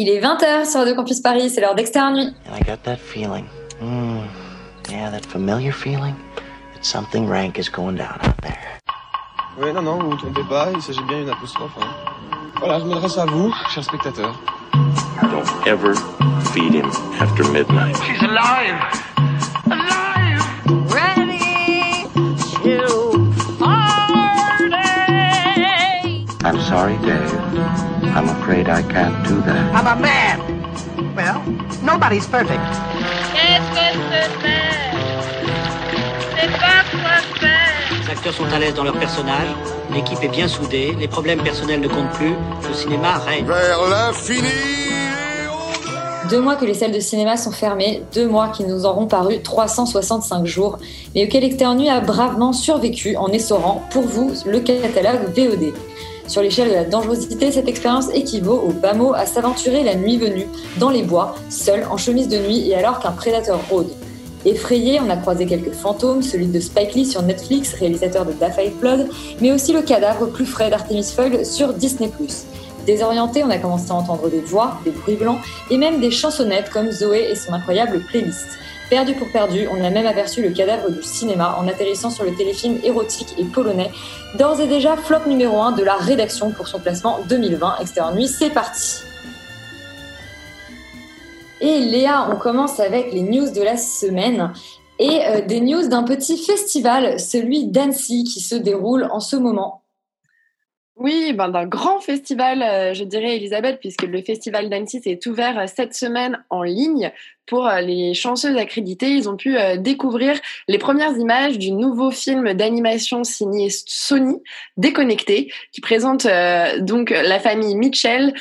Il est 20h sur Radio Campus Paris, c'est l'heure d'externe nuit. And I got that feeling. Mm, yeah, that familiar feeling that something rank is going down out there. Oui, non, non, vous vous trompez pas, il s'agit bien d'une apostrophe. hein. Voilà, je m'adresse à vous, chers spectateurs. Don't ever feed him after midnight. She's alive! Alive! Ready to party! I'm sorry, Dave. I'm afraid I can't do that. I'm a man. Well, nobody's perfect. Qu'est-ce que c'est C'est pas quoi faire Les acteurs sont à l'aise dans leur personnage, l'équipe est bien soudée, les problèmes personnels ne comptent plus, le cinéma règne. Vers l'infini Deux mois que les salles de cinéma sont fermées, deux mois qui nous auront paru 365 jours, mais auquel Externe a bravement survécu en essorant, pour vous, le catalogue VOD. Sur l'échelle de la dangerosité, cette expérience équivaut au bas mot à s'aventurer la nuit venue, dans les bois, seul, en chemise de nuit et alors qu'un prédateur rôde. Effrayé, on a croisé quelques fantômes, celui de Spike Lee sur Netflix, réalisateur de Da Blood, mais aussi le cadavre plus frais d'Artemis Fowl sur Disney+. Désorienté, on a commencé à entendre des voix, des bruits blancs et même des chansonnettes comme Zoé et son incroyable playlist. Perdu pour perdu, on a même aperçu le cadavre du cinéma en atterrissant sur le téléfilm érotique et polonais, d'ores et déjà flop numéro 1 de la rédaction pour son placement 2020. Extérieur Nuit, c'est parti Et Léa, on commence avec les news de la semaine et euh, des news d'un petit festival, celui d'Annecy, qui se déroule en ce moment. Oui, ben, d'un grand festival, euh, je dirais, Elisabeth, puisque le festival d'Annecy s'est ouvert euh, cette semaine en ligne pour euh, les chanceuses accréditées. Ils ont pu euh, découvrir les premières images du nouveau film d'animation signé Sony, Déconnecté, qui présente euh, donc la famille Mitchell,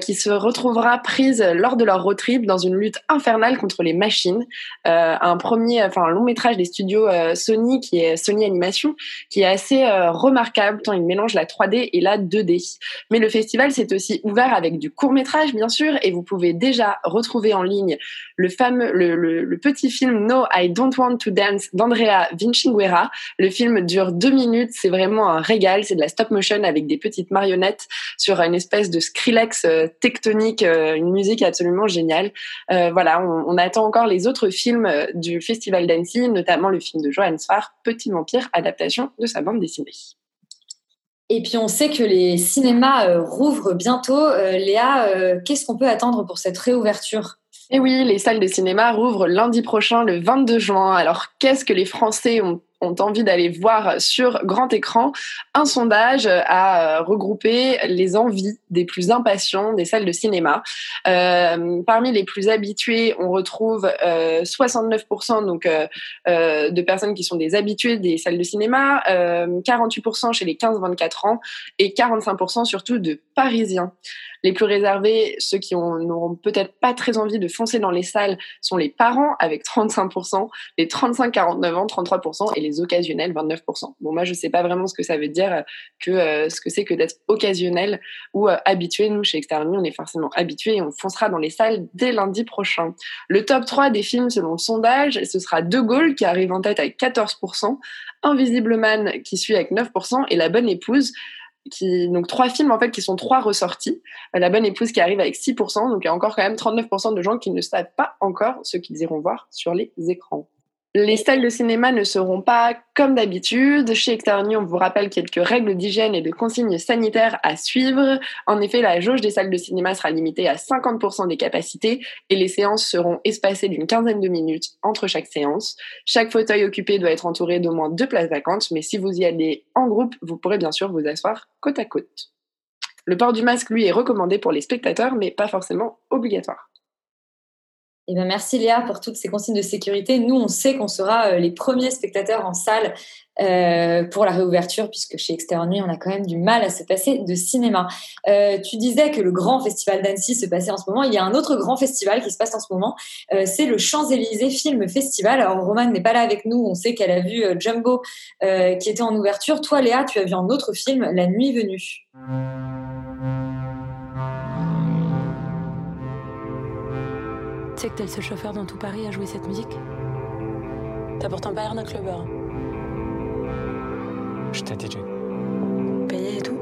qui se retrouvera prise lors de leur road trip dans une lutte infernale contre les machines. Un premier, enfin un long métrage des studios Sony, qui est Sony Animation, qui est assez remarquable tant il mélange la 3D et la 2D. Mais le festival s'est aussi ouvert avec du court métrage, bien sûr, et vous pouvez déjà retrouver en ligne le le, le- le petit film No, I Don't Want to Dance d'Andrea Vinciguerra. Le film dure deux minutes, c'est vraiment un régal, c'est de la stop motion avec des petites marionnettes sur une espèce de Skrillex euh, tectonique, euh, une musique absolument géniale. Euh, voilà, on, attend encore les autres films du Festival d'Annecy, notamment le film de Johannes Farr, Petit Vampire, adaptation de sa bande dessinée. Et puis on sait que les cinémas rouvrent bientôt. Léa, qu'est-ce qu'on peut attendre pour cette réouverture? Et oui, les salles de cinéma rouvrent lundi prochain, le 22 juin. Alors, qu'est-ce que les Français ont, envie d'aller voir sur grand écran? Un sondage a regroupé les envies des plus impatients des salles de cinéma. Euh, parmi les plus habitués, on retrouve euh, 69% donc euh, euh, de personnes qui sont des habitués des salles de cinéma, euh, 48% chez les 15-24 ans et 45% surtout de Parisiens. Les plus réservés, ceux qui ont- n'auront peut-être pas très envie de foncer dans les salles, sont les parents avec 35%, les 35-49 ans 33% et les occasionnels 29%. Bon, moi je sais pas vraiment ce que ça veut dire que euh, ce que c'est que d'être occasionnel ou euh, habitué. Nous chez Externe, on est forcément habitué et on foncera dans les salles dès lundi prochain. Le top 3 des films selon le sondage, ce sera De Gaulle qui arrive en tête avec 14%, Invisible Man qui suit avec 9% et La Bonne Épouse qui donc trois films en fait qui sont trois ressortis. La Bonne Épouse qui arrive avec 6%, donc il y a encore quand même 39% de gens qui ne savent pas encore ce qu'ils iront voir sur les écrans. Les salles de cinéma ne seront pas comme d'habitude. Chez Externi, on vous rappelle quelques règles d'hygiène et de consignes sanitaires à suivre. En effet, la jauge des salles de cinéma sera limitée à 50% des capacités et les séances seront espacées d'une quinzaine de minutes entre chaque séance. Chaque fauteuil occupé doit être entouré d'au moins deux places vacantes, mais si vous y allez en groupe, vous pourrez bien sûr vous asseoir côte à côte. Le port du masque, lui, est recommandé pour les spectateurs, mais pas forcément obligatoire. Eh bien, merci Léa pour toutes ces consignes de sécurité. Nous, on sait qu'on sera euh, les premiers spectateurs en salle euh, pour la réouverture, puisque chez Extérieur Nuit, on a quand même du mal à se passer de cinéma. Euh, tu disais que le grand festival d'Annecy se passait en ce moment. Il y a un autre grand festival qui se passe en ce moment. C'est le Champs-Élysées Film Festival. Alors, Romane n'est pas là avec nous. On sait qu'elle a vu Jumbo qui était en ouverture. Toi, Léa, tu as vu un autre film, La Nuit Venue. Tu sais que t'es le seul chauffeur dans tout Paris à jouer cette musique T'as pourtant pas l'air d'un clubbeur. Je t'ai DJ. Payé et tout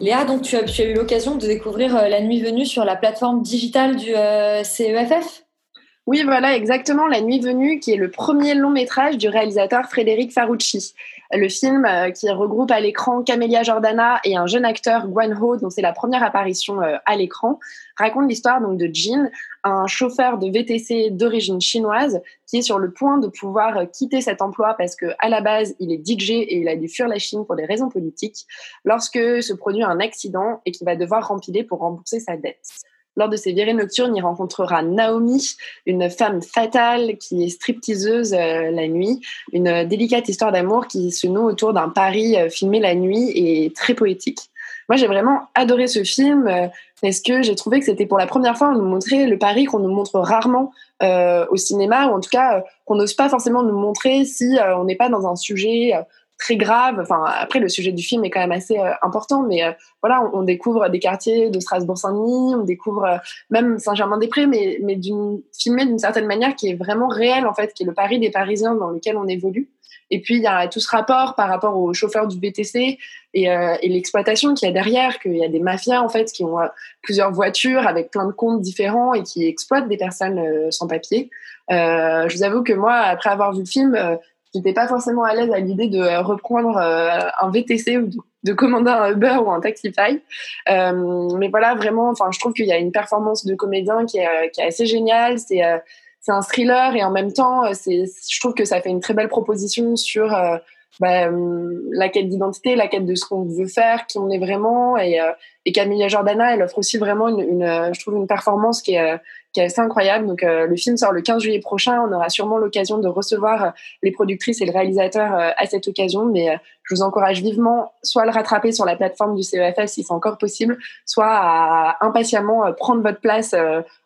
Léa, donc tu as, tu as eu l'occasion de découvrir euh, La Nuit Venue sur la plateforme digitale du euh, CEFF Oui, voilà, exactement. La Nuit Venue, qui est le premier long métrage du réalisateur Frédéric Farucci. Le film euh, qui regroupe à l'écran Camélia Jordana et un jeune acteur, Guan Ho, dont c'est la première apparition euh, à l'écran, raconte l'histoire donc de Jin, un chauffeur de VTC d'origine chinoise qui est sur le point de pouvoir euh, quitter cet emploi parce que à la base il est DJ et il a dû fuir la Chine pour des raisons politiques lorsque se produit un accident et qu'il va devoir rempiler pour rembourser sa dette. Lors de ses virées nocturnes, il rencontrera Naomi, une femme fatale qui est stripteaseuse euh, la nuit. Une délicate histoire d'amour qui se noue autour d'un Paris euh, filmé la nuit et très poétique. Moi, j'ai vraiment adoré ce film euh, parce que j'ai trouvé que c'était pour la première fois on nous montrait le Paris qu'on nous montre rarement euh, au cinéma ou en tout cas qu'on n'ose pas forcément nous montrer si on n'est pas dans un sujet très grave. Enfin, après, le sujet du film est quand même assez euh, important, mais euh, voilà, on, découvre des quartiers de Strasbourg-Saint-Denis, on découvre euh, même Saint-Germain-des-Prés, mais, mais filmé d'une certaine manière qui est vraiment réelle, en fait, qui est le Paris des Parisiens dans lequel on évolue. Et puis, il y a tout ce rapport par rapport aux chauffeurs du BTC et, et l'exploitation qu'il y a derrière, qu'il y a des mafias, en fait, qui ont plusieurs voitures avec plein de comptes différents et qui exploitent des personnes sans papier. Je vous avoue que moi, après avoir vu le film, j'étais pas forcément à l'aise à l'idée de euh, reprendre euh, un VTC ou de, de commander un Uber ou un Taxify. Euh, mais voilà, vraiment, enfin, je trouve qu'il y a une performance de comédien qui est, euh, qui est assez géniale. C'est c'est un thriller et en même temps, c'est, je trouve que ça fait une très belle proposition sur bah, la quête d'identité, la quête de ce qu'on veut faire, qui on est vraiment. Et, et Camilla Jordana, elle offre aussi vraiment une, une, je trouve, une performance qui est, qui est assez incroyable. Donc, euh, le film sort le 15 juillet prochain. On aura sûrement l'occasion de recevoir euh, les productrices et le réalisateur euh, à cette occasion. Mais euh, je vous encourage vivement soit à le rattraper sur la plateforme du CEFF si c'est encore possible, soit à impatiemment prendre votre place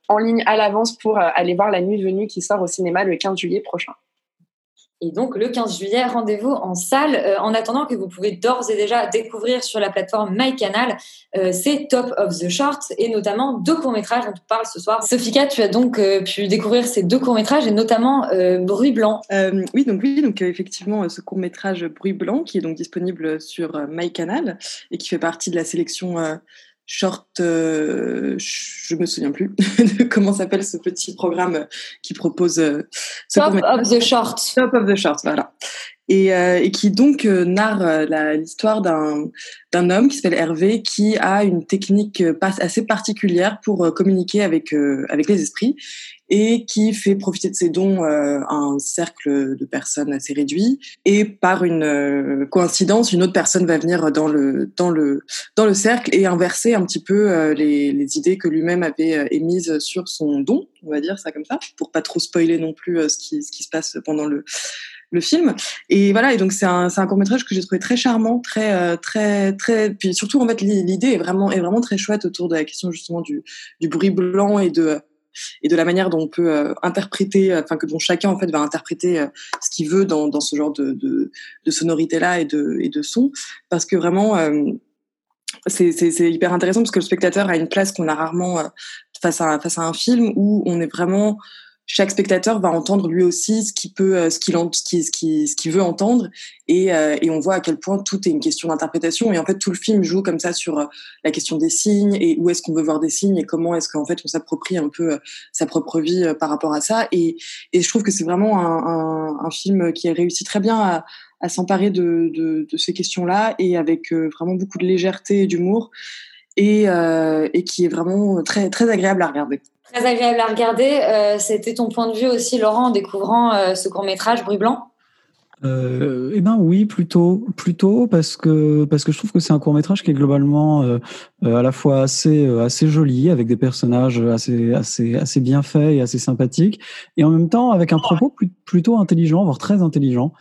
en ligne à l'avance pour aller voir La Nuit Venue qui sort au cinéma le 15 juillet prochain. Et donc, le 15 juillet, rendez-vous en salle. Euh, en attendant que vous pouvez d'ores et déjà découvrir sur la plateforme MyCanal, euh, c'est Top of the Short et notamment deux courts-métrages dont on parle ce soir. Sophika, tu as donc euh, pu découvrir ces deux courts-métrages et notamment euh, Bruit Blanc. Oui, donc oui, donc effectivement, ce court métrage Bruit blanc qui est donc disponible sur MyCanal et qui fait partie de la sélection short. euh, je me souviens plus de comment s'appelle ce petit programme qui propose euh, ce Top of the Short. Top of the Short, voilà. Et, euh, et qui donc euh, narre euh, l'histoire d'un homme qui s'appelle Hervé qui a une technique euh, assez particulière pour euh, communiquer avec avec les esprits et qui fait profiter de ses dons un cercle de personnes assez réduit. Et par une coïncidence une autre personne va venir dans le dans le dans le cercle et inverser un petit peu les, les idées que lui-même avait émises sur son don on va dire ça comme ça pour pas trop spoiler non plus ce qui ce qui se passe pendant le le film. Et voilà et donc c'est un un court métrage que j'ai trouvé très charmant très euh, très très puis surtout en fait l'i- l'idée est vraiment est vraiment très chouette autour de la question justement du du bruit blanc et de et de la manière dont on peut euh, interpréter euh, enfin que dont chacun en fait va interpréter ce qu'il veut dans dans ce genre de de, sonorité là et de et de son. Parce que vraiment c'est hyper intéressant parce que le spectateur a une place qu'on a rarement face à face à un film où on est vraiment chaque spectateur va entendre lui aussi ce qu'il peut euh, ce qu'il ce ce qu'il veut entendre. Et euh, et on voit à quel point tout est une question d'interprétation. Et en fait tout le film joue comme ça sur euh, la question des signes et où est-ce qu'on veut voir des signes et comment est-ce qu'en fait on s'approprie un peu euh, sa propre vie par rapport à ça. Et et je trouve que c'est vraiment un, un un film qui a réussi très bien à à s'emparer de, de, de ces questions-là et avec vraiment beaucoup de légèreté et d'humour et, euh, et qui est vraiment très très agréable à regarder. Très agréable à regarder. Euh, C'était ton point de vue aussi, Laurent, en découvrant euh, ce court-métrage Bruit Blanc? Euh, eh ben oui, plutôt, plutôt parce que parce que je trouve que c'est un court métrage qui est globalement à la fois assez assez joli avec des personnages assez assez assez bien faits et assez sympathiques et en même temps avec un propos plutôt intelligent, voire très intelligent.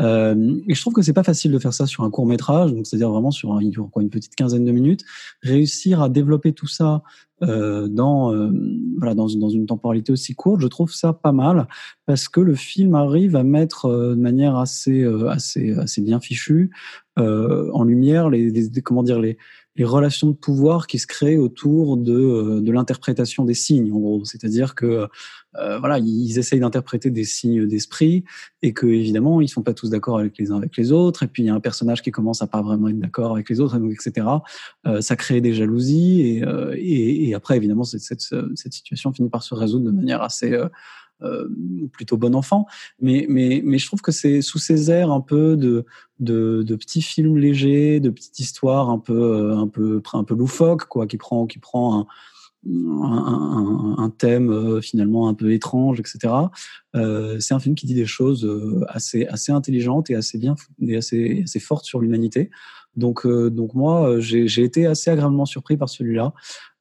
Euh, et je trouve que c'est pas facile de faire ça sur un court métrage, donc c'est-à-dire vraiment sur une petite quinzaine de minutes, réussir à développer tout ça euh, dans euh, voilà dans, dans une temporalité aussi courte, je trouve ça pas mal parce que le film arrive à mettre euh, de manière assez euh, assez assez bien fichue en lumière les, les- comment dire les les relations de pouvoir qui se créent autour de, de l'interprétation des signes, en gros. C'est-à-dire que euh, voilà, ils essayent d'interpréter des signes d'esprit et que évidemment ils sont pas tous d'accord avec les uns avec les autres. Et puis il y a un personnage qui commence à pas vraiment être d'accord avec les autres, etc. Euh, ça crée des jalousies et, euh, et, et après évidemment cette, cette, situation finit par se résoudre de manière assez euh, euh, plutôt bon enfant. Mais, mais, mais je trouve que c'est sous ces airs un peu de, de, de petits films légers, de petites histoires un peu, un peu, un peu loufoques, quoi, qui prend, qui prend un, un, un, thème euh, finalement un peu étrange, etc. Euh, c'est un film qui dit des choses euh, assez assez intelligentes et assez bien et assez assez fortes sur l'humanité. Donc euh, donc moi j'ai été assez agréablement surpris par celui-là.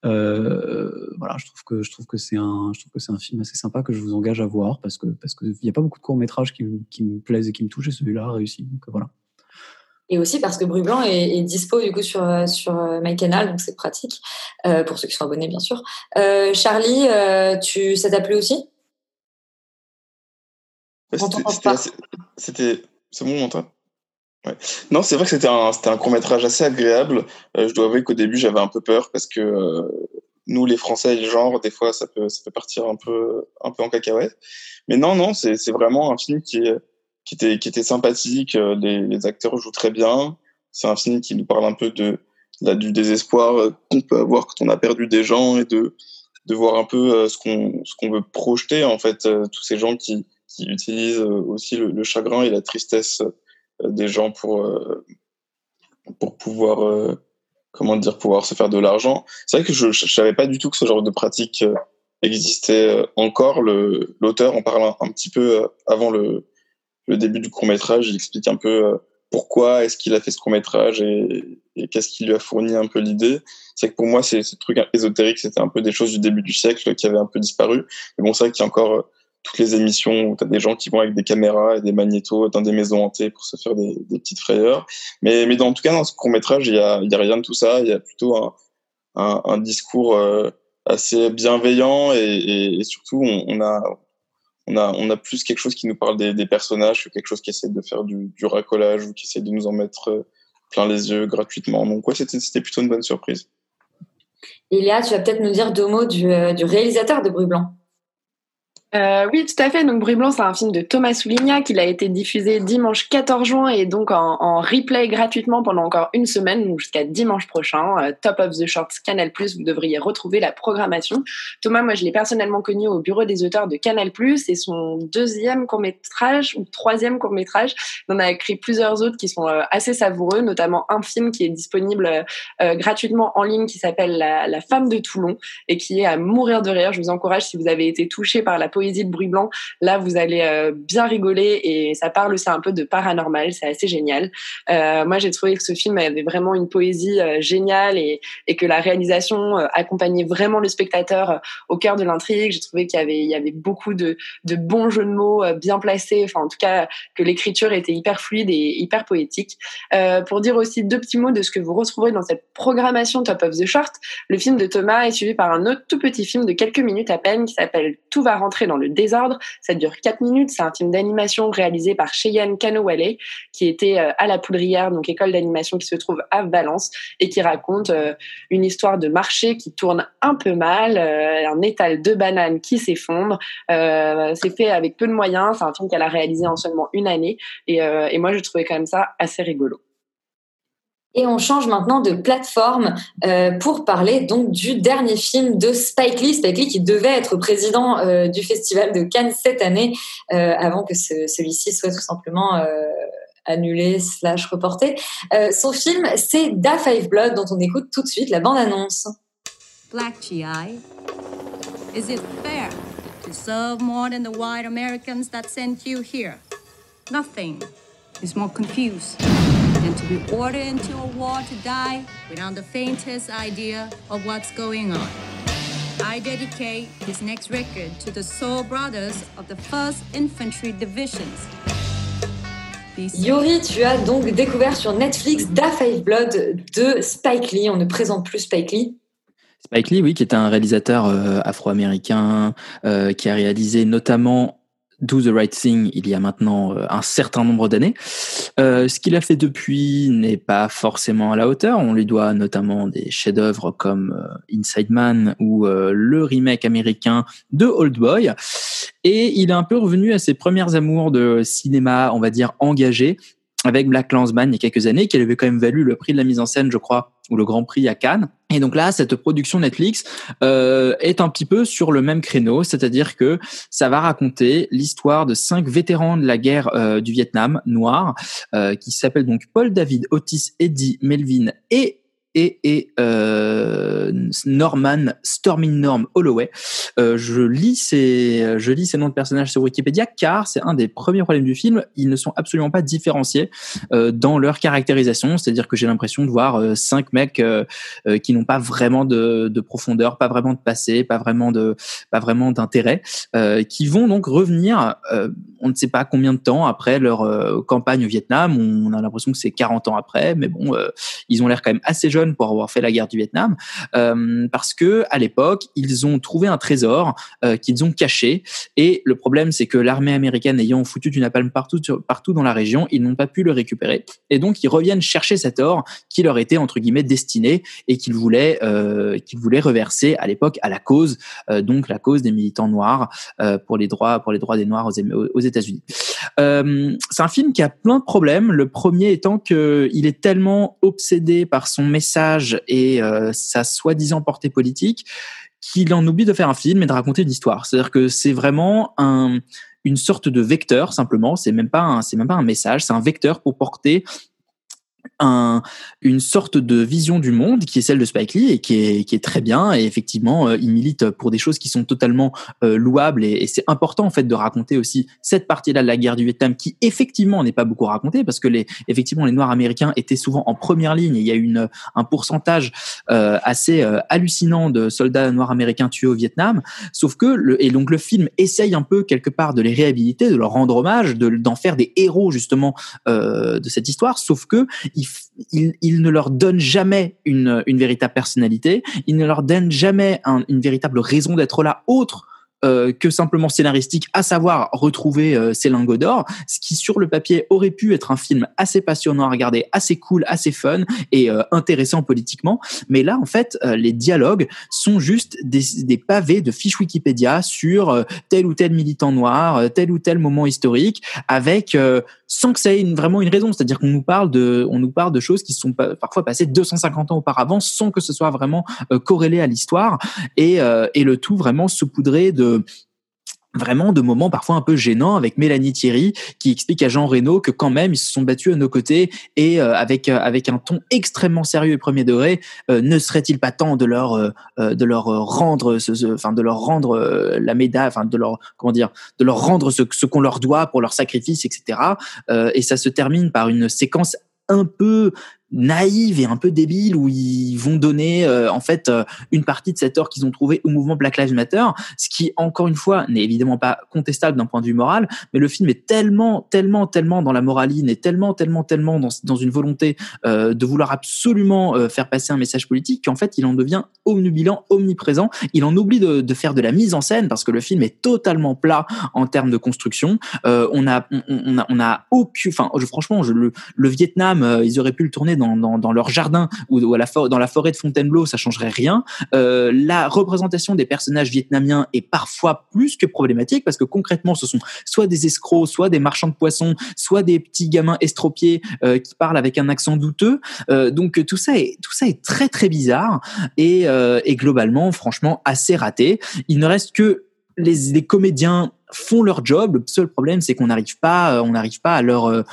voilà, je trouve que je trouve que c'est un je trouve que c'est un film assez sympa que je vous engage à voir parce que parce que il y a pas beaucoup de courts métrages qui, qui me plaisent et qui me touchent et celui-là réussi. Donc voilà et aussi parce que Bruit Blanc est, est, dispo du coup sur sur euh, MyCanal, donc c'est pratique euh, pour ceux qui sont abonnés bien sûr. Euh, Charlie, euh, tu ça t'a plu aussi? C'était c'est bon, on Ouais. Non, c'est vrai que c'était un, c'était un court métrage assez agréable. Euh, je dois avouer qu'au début, j'avais un peu peur parce que euh, nous, les Français, le genre, des fois, ça peut, ça peut partir un peu, un peu en cacahuète. Mais non, non, c'est, c'est vraiment un film qui est, qui était, sympathique. Euh, les, acteurs jouent très bien. C'est un film qui nous parle un peu de, là, du désespoir euh, qu'on peut avoir quand on a perdu des gens et de, de voir un peu euh, ce qu'on ce qu'on veut projeter en fait tous ces gens qui, qui utilisent aussi le, chagrin et la tristesse des gens pour pour pouvoir comment dire pouvoir se faire de l'argent c'est vrai que je, je savais pas du tout que ce genre de pratique existait encore l'auteur en parle un, petit peu avant le le début du court métrage, il explique un peu euh, pourquoi est-ce qu'il a fait ce court métrage et, qu'est-ce qui lui a fourni un peu l'idée. C'est que pour moi, c'est ce truc ésotérique, c'était un peu des choses du début du siècle qui avaient un peu disparu. Mais bon, c'est vrai qu'il y a encore euh, toutes les émissions où tu as des gens qui vont avec des caméras et des magnétos dans des maisons hantées pour se faire des, petites frayeurs. Mais, mais dans tout cas, dans ce court métrage, il y a, y a rien de tout ça. Il y a plutôt un, discours euh, assez bienveillant et, surtout, on, a, on a, plus quelque chose qui nous parle des, personnages que quelque chose qui essaie de faire du, racolage ou qui essaie de nous en mettre euh, plein les yeux gratuitement. Donc ouais, c'était plutôt une bonne surprise. Ilia, tu vas peut-être nous dire deux mots du, euh, du réalisateur de Bruit Blanc. Euh, oui, tout à fait. Donc, Bruit Blanc, c'est un film de Thomas Soulignac. Il a été diffusé dimanche 14 juin et donc en, replay gratuitement pendant encore une semaine, donc jusqu'à dimanche prochain. Euh, Top of the Shorts Canal+, vous devriez retrouver la programmation. Thomas, moi, je l'ai personnellement connu au bureau des auteurs de Canal+. C'est son deuxième court-métrage ou troisième court-métrage. En a écrit plusieurs autres qui sont euh, assez savoureux, notamment un film qui est disponible euh, gratuitement en ligne qui s'appelle la, la, femme de Toulon et qui est à mourir de rire. Je vous encourage, si vous avez été touché par la poésie de bruit blanc. Là, vous allez euh, bien rigoler et ça parle aussi un peu de paranormal. C'est assez génial. Euh, moi, j'ai trouvé que ce film avait vraiment une poésie euh, géniale et, que la réalisation accompagnait vraiment le spectateur au cœur de l'intrigue. J'ai trouvé qu'il y avait, il y avait beaucoup de, de bons jeux de mots bien placés. Enfin, en tout cas, que l'écriture était hyper fluide et hyper poétique. pour dire aussi deux petits mots de ce que vous retrouverez dans cette programmation Top of the Short, le film de Thomas est suivi par un autre tout petit film de quelques minutes à peine qui s'appelle Tout va rentrer dans le désordre. Ça dure 4 minutes. C'est un film d'animation réalisé par Cheyenne Kanowale, qui était euh, à la Poudrière, donc école d'animation qui se trouve à Valence, et qui raconte euh, une histoire de marché qui tourne un peu mal, euh, un étal de bananes qui s'effondre. c'est fait avec peu de moyens. C'est un film qu'elle a réalisé en seulement une année. Et, et moi, je trouvais quand même ça assez rigolo. Et on change maintenant de plateforme euh, pour parler donc du dernier film de Spike Lee, Spike Lee qui devait être président euh, du Festival de Cannes cette année, euh, avant que ce, celui-ci soit tout simplement annulé slash reporté. Son film, c'est Da Five Blood, dont on écoute tout de suite la bande-annonce. Black GI, is it fair to serve more than the white Americans that sent you here? Nothing is more confused. Than to be ordered into a war to die without the faintest idea of what's going on. I dedicate this next record to the soul brothers of the 1st Infantry Divisions. Yuri, tu as donc découvert sur Netflix Da Five Blood de Spike Lee. On ne présente plus Spike Lee. Spike Lee, oui, qui est un réalisateur euh, afro-américain euh, qui a réalisé notamment Do the Right Thing il y a maintenant euh, un certain nombre d'années. Euh, ce qu'il a fait depuis n'est pas forcément à la hauteur. On lui doit notamment des chefs-d'œuvre comme euh, Inside Man ou euh, le remake américain de Old Boy. Et il est un peu revenu à ses premières amours de cinéma, on va dire engagé, avec Black Landsman il y a quelques années, qui avait quand même valu le prix de la mise en scène, je crois, ou le Grand Prix à Cannes. Et donc là, cette production Netflix euh, est un petit peu sur le même créneau, c'est-à-dire que ça va raconter l'histoire de cinq vétérans de la guerre euh, du Vietnam noir, euh, qui s'appellent donc Paul David, Otis, Eddie, Melvin et et, euh, Norman Storming Norm Holloway. Euh, je lis ces je lis ces noms de personnages sur Wikipédia car c'est un des premiers problèmes du film. Ils ne sont absolument pas différenciés euh, dans leur caractérisation, c'est-à-dire que j'ai l'impression de voir cinq mecs qui n'ont pas vraiment de, de profondeur, pas vraiment de passé, pas vraiment de pas vraiment d'intérêt, qui vont donc revenir. on ne sait pas combien de temps après leur campagne au Vietnam. On a l'impression que c'est 40 ans après, mais bon, ils ont l'air quand même assez jeunes pour avoir fait la guerre du Vietnam, euh, parce que à l'époque, ils ont trouvé un trésor euh, qu'ils ont caché. Et le problème, c'est que l'armée américaine ayant foutu du napalm partout, dans la région, ils n'ont pas pu le récupérer. Et donc, ils reviennent chercher cet or qui leur était entre guillemets destiné et qu'ils voulaient, euh, qu'ils voulaient reverser à l'époque à la cause, donc la cause des militants noirs pour les droits, pour les droits des noirs aux, aux États-Unis. C'est un film qui a plein de problèmes. Le premier étant que il est tellement obsédé par son message et euh, sa soi-disant portée politique qu'il en oublie de faire un film et de raconter une histoire. C'est-à-dire que c'est vraiment un une sorte de vecteur simplement. C'est même pas c'est même pas un message, c'est un vecteur pour porter un, une sorte de vision du monde qui est celle de Spike Lee et qui est, qui est très bien. Et effectivement euh, il milite pour des choses qui sont totalement euh, louables. Et, c'est important en fait de raconter aussi cette partie-là de la guerre du Vietnam qui effectivement n'est pas beaucoup racontée parce que les effectivement les Noirs américains étaient souvent en première ligne. Et il y a une, un pourcentage euh, assez euh, hallucinant de soldats noirs américains tués au Vietnam. Sauf que le, et donc le film essaye un peu quelque part de les réhabiliter de leur rendre hommage de d'en faire des héros justement euh, de cette histoire. Sauf que il, il, ne leur donne jamais une, véritable personnalité, il ne leur donne jamais un- une véritable raison d'être là autre euh, que simplement scénaristique, à savoir retrouver euh, ces lingots d'or, ce qui sur le papier aurait pu être un film assez passionnant à regarder, assez cool, assez fun et euh, intéressant politiquement. Mais là, en fait, euh, les dialogues sont juste des, des pavés de fiches Wikipédia sur tel ou tel militant noir, tel ou tel moment historique, avec sans que ça ait vraiment une raison. C'est-à-dire qu'on nous parle de, on nous parle de choses qui sont pa- parfois passées 250 ans auparavant, sans que ce soit vraiment euh, corrélé à l'histoire, et, euh, et le tout vraiment saupoudré de vraiment de moments parfois un peu gênants avec Mélanie Thierry qui explique à Jean Reno que quand même ils se sont battus à nos côtés et euh, avec euh, avec un ton extrêmement sérieux et premier degré euh, ne serait-il pas temps de leur euh, euh, de leur euh, rendre ce, enfin de leur rendre la médaille enfin de leur comment dire de leur rendre ce, ce qu'on leur doit pour leur sacrifice etc et ça se termine par une séquence un peu naïve et un peu débile où ils vont donner euh, en fait euh, une partie de cet or qu'ils ont trouvé au mouvement Black Lives Matter, ce qui encore une fois n'est évidemment pas contestable d'un point de vue moral, mais le film est tellement tellement tellement dans la moraline et tellement tellement tellement dans, dans une volonté euh, de vouloir absolument euh, faire passer un message politique qu'en fait il en devient omnubilant, omniprésent, il en oublie de, de faire de la mise en scène parce que le film est totalement plat en termes de construction. Euh, on a on, a on a aucun enfin franchement je, le, le Vietnam euh, ils auraient pu le tourner dans, dans, dans leur jardin ou, dans la forêt de Fontainebleau, ça changerait rien. Euh, la représentation des personnages vietnamiens est parfois plus que problématique parce que concrètement, ce sont soit des escrocs, soit des marchands de poissons, soit des petits gamins estropiés euh, qui parlent avec un accent douteux. Euh, donc tout ça est très très bizarre et, globalement, franchement, assez raté. Il ne reste que les, les comédiens font leur job. Le seul problème, c'est qu'on n'arrive pas, on n'arrive pas à leur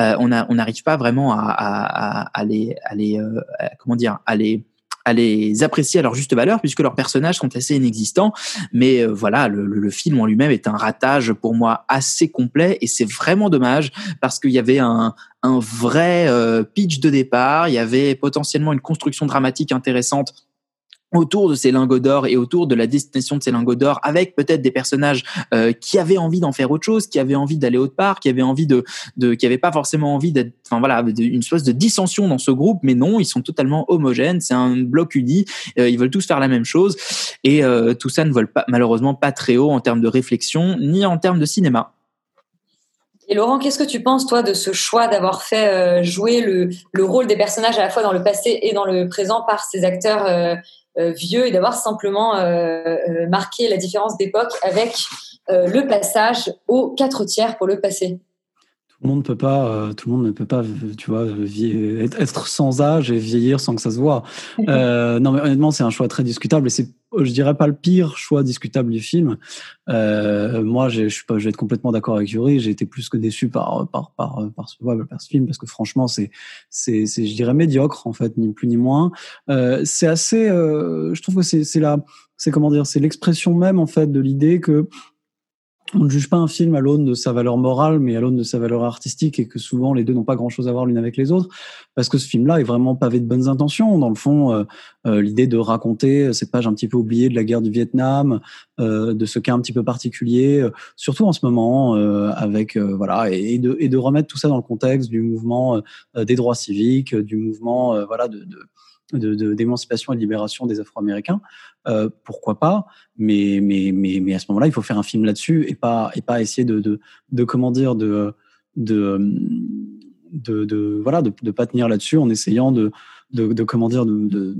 euh, on a- on n'arrive pas vraiment à, à, à, à les, euh, comment dire, à les à les apprécier à leur juste valeur puisque leurs personnages sont assez inexistants. Mais euh, voilà le, le- le film en lui-même est un ratage pour moi assez complet et c'est vraiment dommage parce qu'il y avait un, un vrai euh, pitch de départ. Il y avait potentiellement une construction dramatique intéressante autour de ces lingots d'or et autour de la destination de ces lingots d'or avec peut-être des personnages euh, qui avaient envie d'en faire autre chose qui avaient envie d'aller autre part qui avaient envie de, qui avaient pas forcément envie d'être enfin voilà une espèce de dissension dans ce groupe mais non ils sont totalement homogènes c'est un bloc uni euh, ils veulent tous faire la même chose Et euh, tout ça ne vole pas, malheureusement pas très haut en termes de réflexion ni en termes de cinéma. Et Laurent, qu'est-ce que tu penses, toi, de ce choix d'avoir fait jouer le, le, rôle des personnages à la fois dans le passé et dans le présent par ces acteurs vieux et d'avoir simplement marqué la différence d'époque avec le passage aux quatre tiers pour le passé le monde peut pas, euh, tout le monde ne peut pas, tu vois, être sans âge et vieillir sans que ça se voit. Euh, non, mais honnêtement, c'est un choix très discutable et c'est, je dirais pas le pire choix discutable du film. Euh, moi, je suis pas, je vais être complètement d'accord avec Yuri. J'ai été plus que déçu par par par par ce, par ce film parce que franchement, c'est c'est c'est, je dirais médiocre en fait, ni plus ni moins. Euh, c'est assez, euh, je trouve que c'est c'est la, c'est comment dire, c'est l'expression même en fait de l'idée que on ne juge pas un film à l'aune de sa valeur morale, mais à l'aune de sa valeur artistique, et que souvent les deux n'ont pas grand-chose à voir l'une avec les autres, parce que ce film-là est vraiment pavé de bonnes intentions. Dans le fond, euh, euh, l'idée de raconter cette page un petit peu oubliée de la guerre du Vietnam, euh, de ce cas un petit peu particulier, surtout en ce moment, avec voilà, et, de, et de remettre tout ça dans le contexte du mouvement des droits civiques, du mouvement voilà de, de d'émancipation et de libération des Afro-Américains, euh, pourquoi pas mais, mais, mais, mais à ce moment-là, il faut faire un film là-dessus et pas, et pas essayer de, de, de comment dire, de, de, de, de voilà, de, de pas tenir là-dessus en essayant de, de, de comment dire, de, de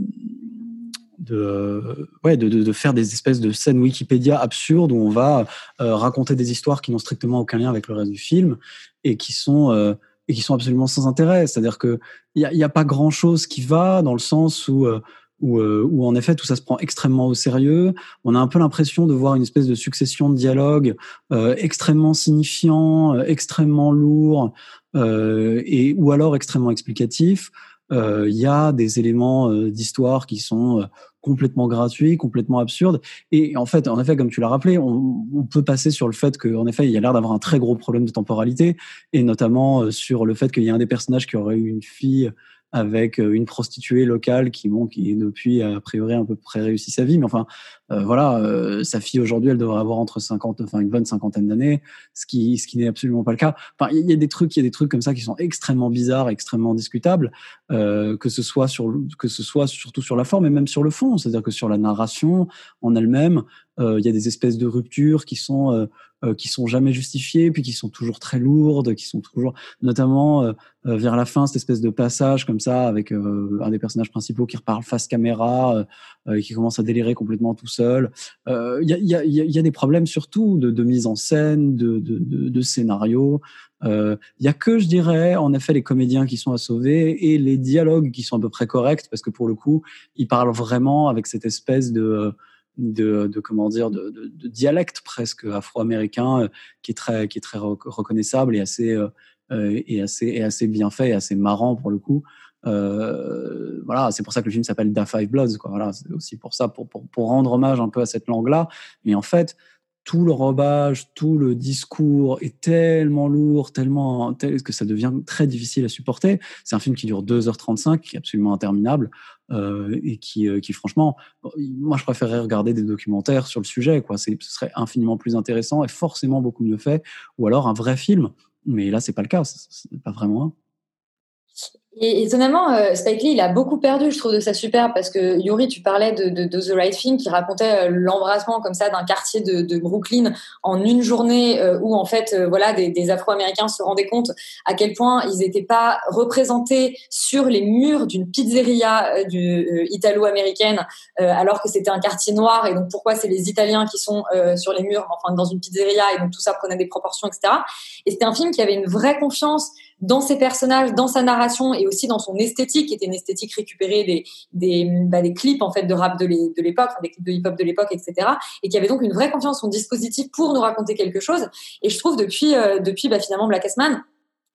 de, ouais, de, de, faire des espèces de scènes Wikipédia absurdes où on va euh, raconter des histoires qui n'ont strictement aucun lien avec le reste du film et qui sont euh, et qui sont absolument sans intérêt. C'est-à-dire que il y a, a, pas grand-chose qui va dans le sens où euh, où, euh, où, en effet tout ça se prend extrêmement au sérieux. On a un peu l'impression de voir une espèce de succession de dialogues euh, extrêmement signifiants, euh, extrêmement lourds, euh, et ou alors extrêmement explicatifs. Il y a des éléments d'histoire qui sont complètement gratuits, complètement absurdes. Et en fait, en effet, comme tu l'as rappelé, on, peut passer sur le fait qu'en effet, il y a l'air d'avoir un très gros problème de temporalité, et notamment sur le fait qu'il y a un des personnages qui aurait eu une fille avec euh, une prostituée locale qui, bon, qui depuis a priori à peu près réussi sa vie, mais enfin, euh, voilà, euh, sa fille aujourd'hui, elle devrait avoir entre 50, enfin une bonne cinquantaine d'années, ce qui, ce qui n'est absolument pas le cas. Enfin, il y a des trucs, il y a des trucs comme ça qui sont extrêmement bizarres, extrêmement discutables, euh, que ce soit sur, que ce soit surtout sur la forme et même sur le fond, c'est-à-dire que sur la narration en elle-même, il y a des espèces de ruptures qui sont euh, qui sont jamais justifiées, puis qui sont toujours très lourdes, qui sont toujours, notamment euh, euh, vers la fin, cette espèce de passage comme ça avec un des personnages principaux qui reparle face caméra, et qui commence à délirer complètement tout seul. Il y a, y, a, y, a, des problèmes surtout de, de mise en scène, de, de, de, de scénario. Il y a que, je dirais, en effet, les comédiens qui sont à sauver et les dialogues qui sont à peu près corrects, parce que pour le coup, ils parlent vraiment avec cette espèce de de, de comment dire de, de, de dialecte presque afro-américain euh, qui est très qui est très reconnaissable et assez euh, euh, et assez et assez bien fait et assez marrant pour le coup. Euh, voilà c'est pour ça que le film s'appelle Da Five Bloods quoi. Voilà c'est aussi pour ça pour, pour pour rendre hommage un peu à cette langue là mais en fait tout le robage, tout le discours est tellement lourd, tellement tel, que ça devient très difficile à supporter. C'est un film qui dure 2h35, qui est absolument interminable euh, et qui, euh, qui, franchement, moi, je préférerais regarder des documentaires sur le sujet. Quoi. Ce serait infiniment plus intéressant et forcément beaucoup mieux fait, ou alors un vrai film. Mais là, c'est pas le cas. C'est pas vraiment un. Et étonnamment, euh, Spike Lee, il a beaucoup perdu, je trouve, de sa superbe, parce que Yuri, tu parlais de, de, de The Right Thing, qui racontait euh, l'embrassement comme ça d'un quartier de, de, Brooklyn en une journée, euh, où en fait, euh, voilà, des, des Afro-Américains se rendaient compte à quel point ils n'étaient pas représentés sur les murs d'une pizzeria du, italo-américaine, alors que c'était un quartier noir, et donc pourquoi c'est les Italiens qui sont sur les murs, enfin dans une pizzeria, et donc tout ça prenait des proportions, etc. Et c'était un film qui avait une vraie confiance dans ses personnages, dans sa narration et aussi dans son esthétique, qui était une esthétique récupérée des, des, bah, des clips en fait de rap de l'époque, des clips de hip-hop de l'époque, etc. Et qui avait donc une vraie confiance en son dispositif pour nous raconter quelque chose. Et je trouve depuis, euh, depuis bah, finalement Black Man,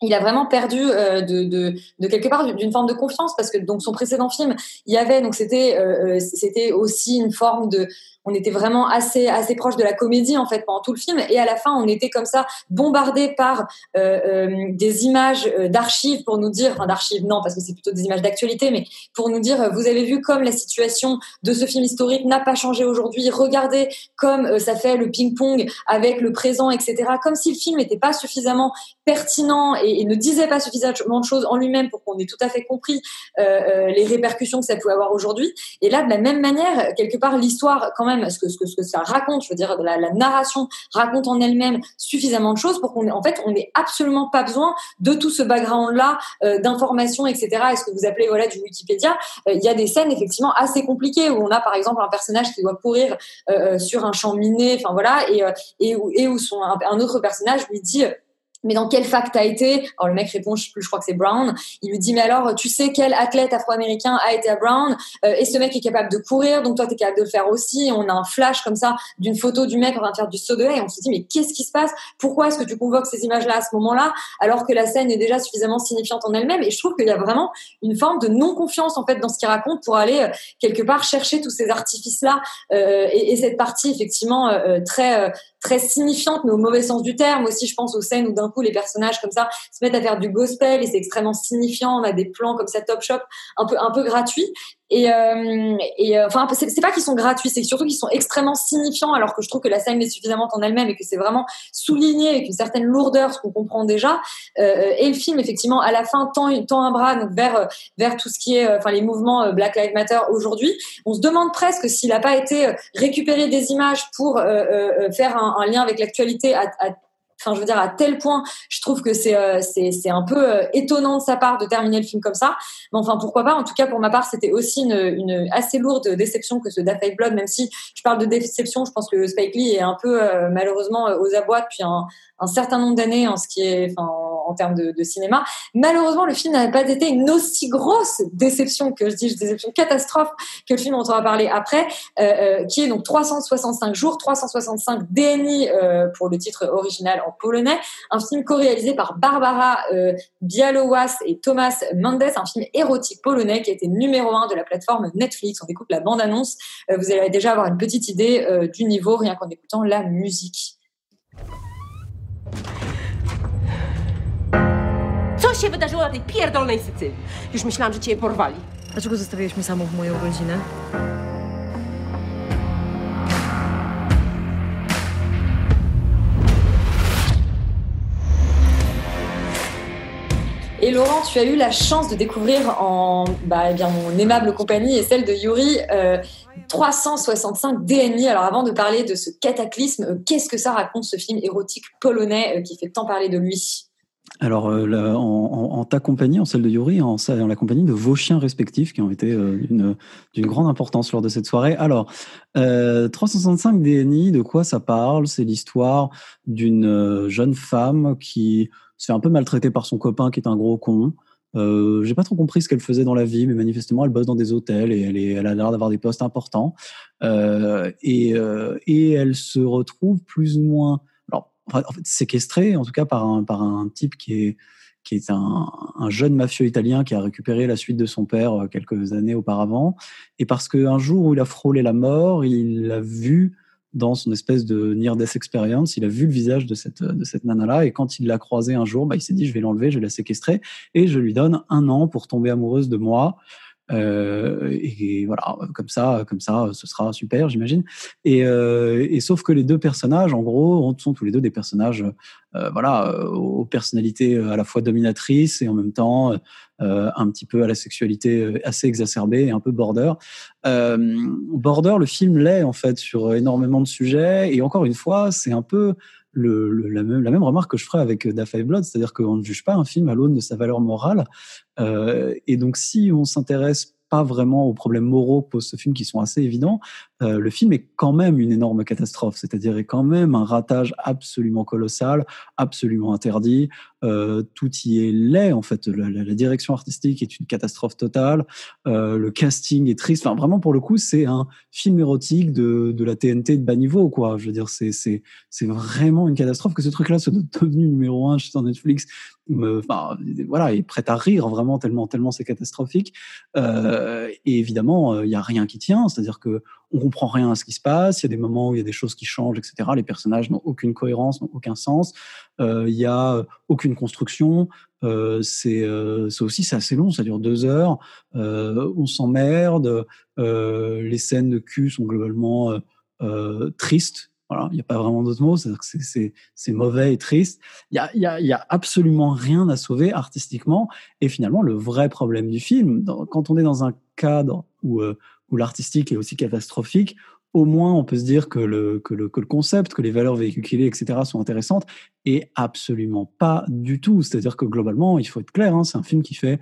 il a vraiment perdu euh, de, de, de, quelque part d'une forme de confiance parce que donc son précédent film il y avait donc c'était euh, euh c'était aussi une forme de on était vraiment assez assez proche de la comédie en fait pendant tout le film. Et à la fin on était comme ça bombardé par euh, euh des images euh, d'archives pour nous dire enfin d'archives non parce que c'est plutôt des images d'actualité mais pour nous dire vous avez vu comme la situation de ce film historique n'a pas changé aujourd'hui. Regardez comme ça fait le ping-pong avec le présent etc comme si le film n'était pas suffisamment pertinent et, ne disait pas suffisamment de choses en lui-même pour qu'on ait tout à fait compris les répercussions que ça pouvait avoir aujourd'hui. Et là, de la même manière, quelque part, l'histoire, quand ce que, ce que, ça raconte, je veux dire, la, narration raconte en elle-même suffisamment de choses pour qu'on en fait, on n'ait absolument pas besoin de tout ce background-là euh, d'informations, etc. Et ce que vous appelez voilà du Wikipédia, euh, il y a des scènes effectivement assez compliquées où on a par exemple un personnage qui doit courir euh, sur un champ miné, enfin voilà, et, et, où- un, autre personnage lui dit mais dans quelle fac t'as été? Alors le mec répond, je je crois que c'est Brown. Il lui dit, mais alors, tu sais quel athlète afro-américain a été à Brown? Euh, Et ce mec est capable de courir, donc toi t'es capable de le faire aussi. On a un flash comme ça d'une photo du mec en train de faire du saut de haie. On se dit, mais qu'est-ce qui se passe? Pourquoi est-ce que tu convoques ces images-là à ce moment-là, alors que la scène est déjà suffisamment signifiante en elle-même? Et je trouve qu'il y a vraiment une forme de non-confiance en fait dans ce qu'il raconte pour aller euh, quelque part chercher tous ces artifices-là euh, et, et cette partie effectivement euh, très euh, très signifiante, mais au mauvais sens du terme. Aussi, je pense aux scènes où d'un coup les personnages comme ça se mettent à faire du gospel et c'est extrêmement signifiant. On a des plans comme ça top shop, un peu un peu gratuits. Et, euh, et euh, enfin, c'est pas qu'ils sont gratuits, c'est surtout qu'ils sont extrêmement signifiants, alors que je trouve que la scène est suffisamment en elle-même et que c'est vraiment souligné avec une certaine lourdeur, ce qu'on comprend déjà. Euh, et le film, effectivement, à la fin, tend, tend un bras donc vers vers tout ce qui est, euh, enfin, les mouvements euh, Black Lives Matter aujourd'hui. On se demande presque s'il n'a pas été euh, récupéré des images pour euh, euh, faire un, un lien avec l'actualité à, à Enfin, je veux dire, à tel point, je trouve que c'est euh, c'est un peu euh, étonnant de sa part de terminer le film comme ça. Mais enfin, pourquoi pas? En tout cas, pour ma part, c'était aussi une, une assez lourde déception que ce by Blood. Même si je parle de déception, je pense que Spike Lee est un peu euh, malheureusement euh, aux abois depuis un, un certain nombre d'années en ce qui est, enfin, en, termes de, cinéma. Malheureusement, le film n'avait pas été une aussi grosse déception que je dis, déception catastrophe que le film dont on va parler après, euh, euh, qui est donc 365 jours, 365 DNI euh, pour le titre original en polonais, un film co-réalisé par Barbara euh, Bialowas et Thomas Mendes, un film érotique polonais qui a été numéro un de la plateforme Netflix. On écoute la bande-annonce, vous allez déjà avoir une petite idée du niveau rien qu'en écoutant la musique. Co się wydarzyło na tej pierdolnej Sycylii? Już myślałam, że cię porwali. Dlaczego zostawiłeś mnie samą w moją rodzinę? Et Laurent, tu as eu la chance de découvrir en bah, eh bien, mon aimable compagnie et celle de Yuri euh, 365 DNI. Alors avant de parler de ce cataclysme, euh, qu'est-ce que ça raconte ce film érotique polonais euh, qui fait tant parler de lui? Alors, euh, là, en, en- en ta compagnie, en celle de Yuri, en, en la compagnie de vos chiens respectifs qui ont été euh, d'une grande importance lors de cette soirée. Alors, euh, 365 DNI, de quoi ça parle? C'est l'histoire d'une euh, jeune femme qui se fait un peu maltraiter par son copain qui est un gros con. Euh, J'ai pas trop compris ce qu'elle faisait dans la vie, mais manifestement, elle bosse dans des hôtels et elle, est, elle a l'air d'avoir des postes importants. Et, et elle se retrouve plus ou moins en fait, séquestrée, en tout cas par un, par un type qui est, qui est un, un jeune mafieux italien qui a récupéré la suite de son père euh, quelques années auparavant. Et parce qu'un jour où il a frôlé la mort, il l'a vu dans son espèce de near-death experience, il a vu le visage de cette, de cette nana-là, et quand il l'a croisée un jour, bah, il s'est dit, je vais l'enlever, je vais la séquestrer, et je lui donne un an pour tomber amoureuse de moi. Euh, et voilà, comme ça, comme ça, ce sera super, j'imagine. Et, euh, et sauf que les deux personnages, en gros, sont tous les deux des personnages, euh, voilà, euh, aux personnalités à la fois dominatrices et en même temps euh, un petit peu à la sexualité euh, assez exacerbée et un peu border. Euh, border, le film l'est en fait sur énormément de sujets. Et encore une fois, c'est un peu le, le- la, même, la même remarque que je ferais avec Da Five Blood, c'est-à-dire qu'on ne juge pas un film à l'aune de sa valeur morale. Euh, et donc, si on s'intéresse pas vraiment aux problèmes moraux que pose ce film, qui sont assez évidents, euh, le film est quand même une énorme catastrophe, c'est-à-dire est quand même un ratage absolument colossal, absolument interdit. Euh, tout y est laid en fait. La, la- la direction artistique est une catastrophe totale. Euh, le casting est triste. Enfin, vraiment pour le coup, c'est un film érotique de, de la TNT de bas niveau, quoi. Je veux dire, c'est c'est c'est vraiment une catastrophe que ce truc-là soit devenu numéro un sur Netflix. Enfin, voilà, est prêt à rire vraiment tellement tellement c'est catastrophique. Euh, et évidemment, il y a rien qui tient. C'est-à-dire que on comprend rien à ce qui se passe. Il y a des moments où il y a des choses qui changent, etc. Les personnages n'ont aucune cohérence, n'ont aucun sens. Euh, Il y a aucune construction. Euh, c'est euh, aussi c'est assez long, ça dure deux heures. Euh, on s'emmerde. Euh, les scènes de cul sont globalement euh, euh, tristes. Voilà, il n'y a pas vraiment. C'est-à-dire que c'est- mauvais et triste. Il y a, a, a absolument rien à sauver artistiquement. Et finalement, le vrai problème du film, quand on est dans un cadre où, euh, où l'artistique est aussi catastrophique, au moins on peut se dire que le, que le, que le concept, que les valeurs véhiculées, etc., sont intéressantes. Et absolument pas du tout. C'est-à-dire que globalement, il faut être clair, hein, c'est un film qui fait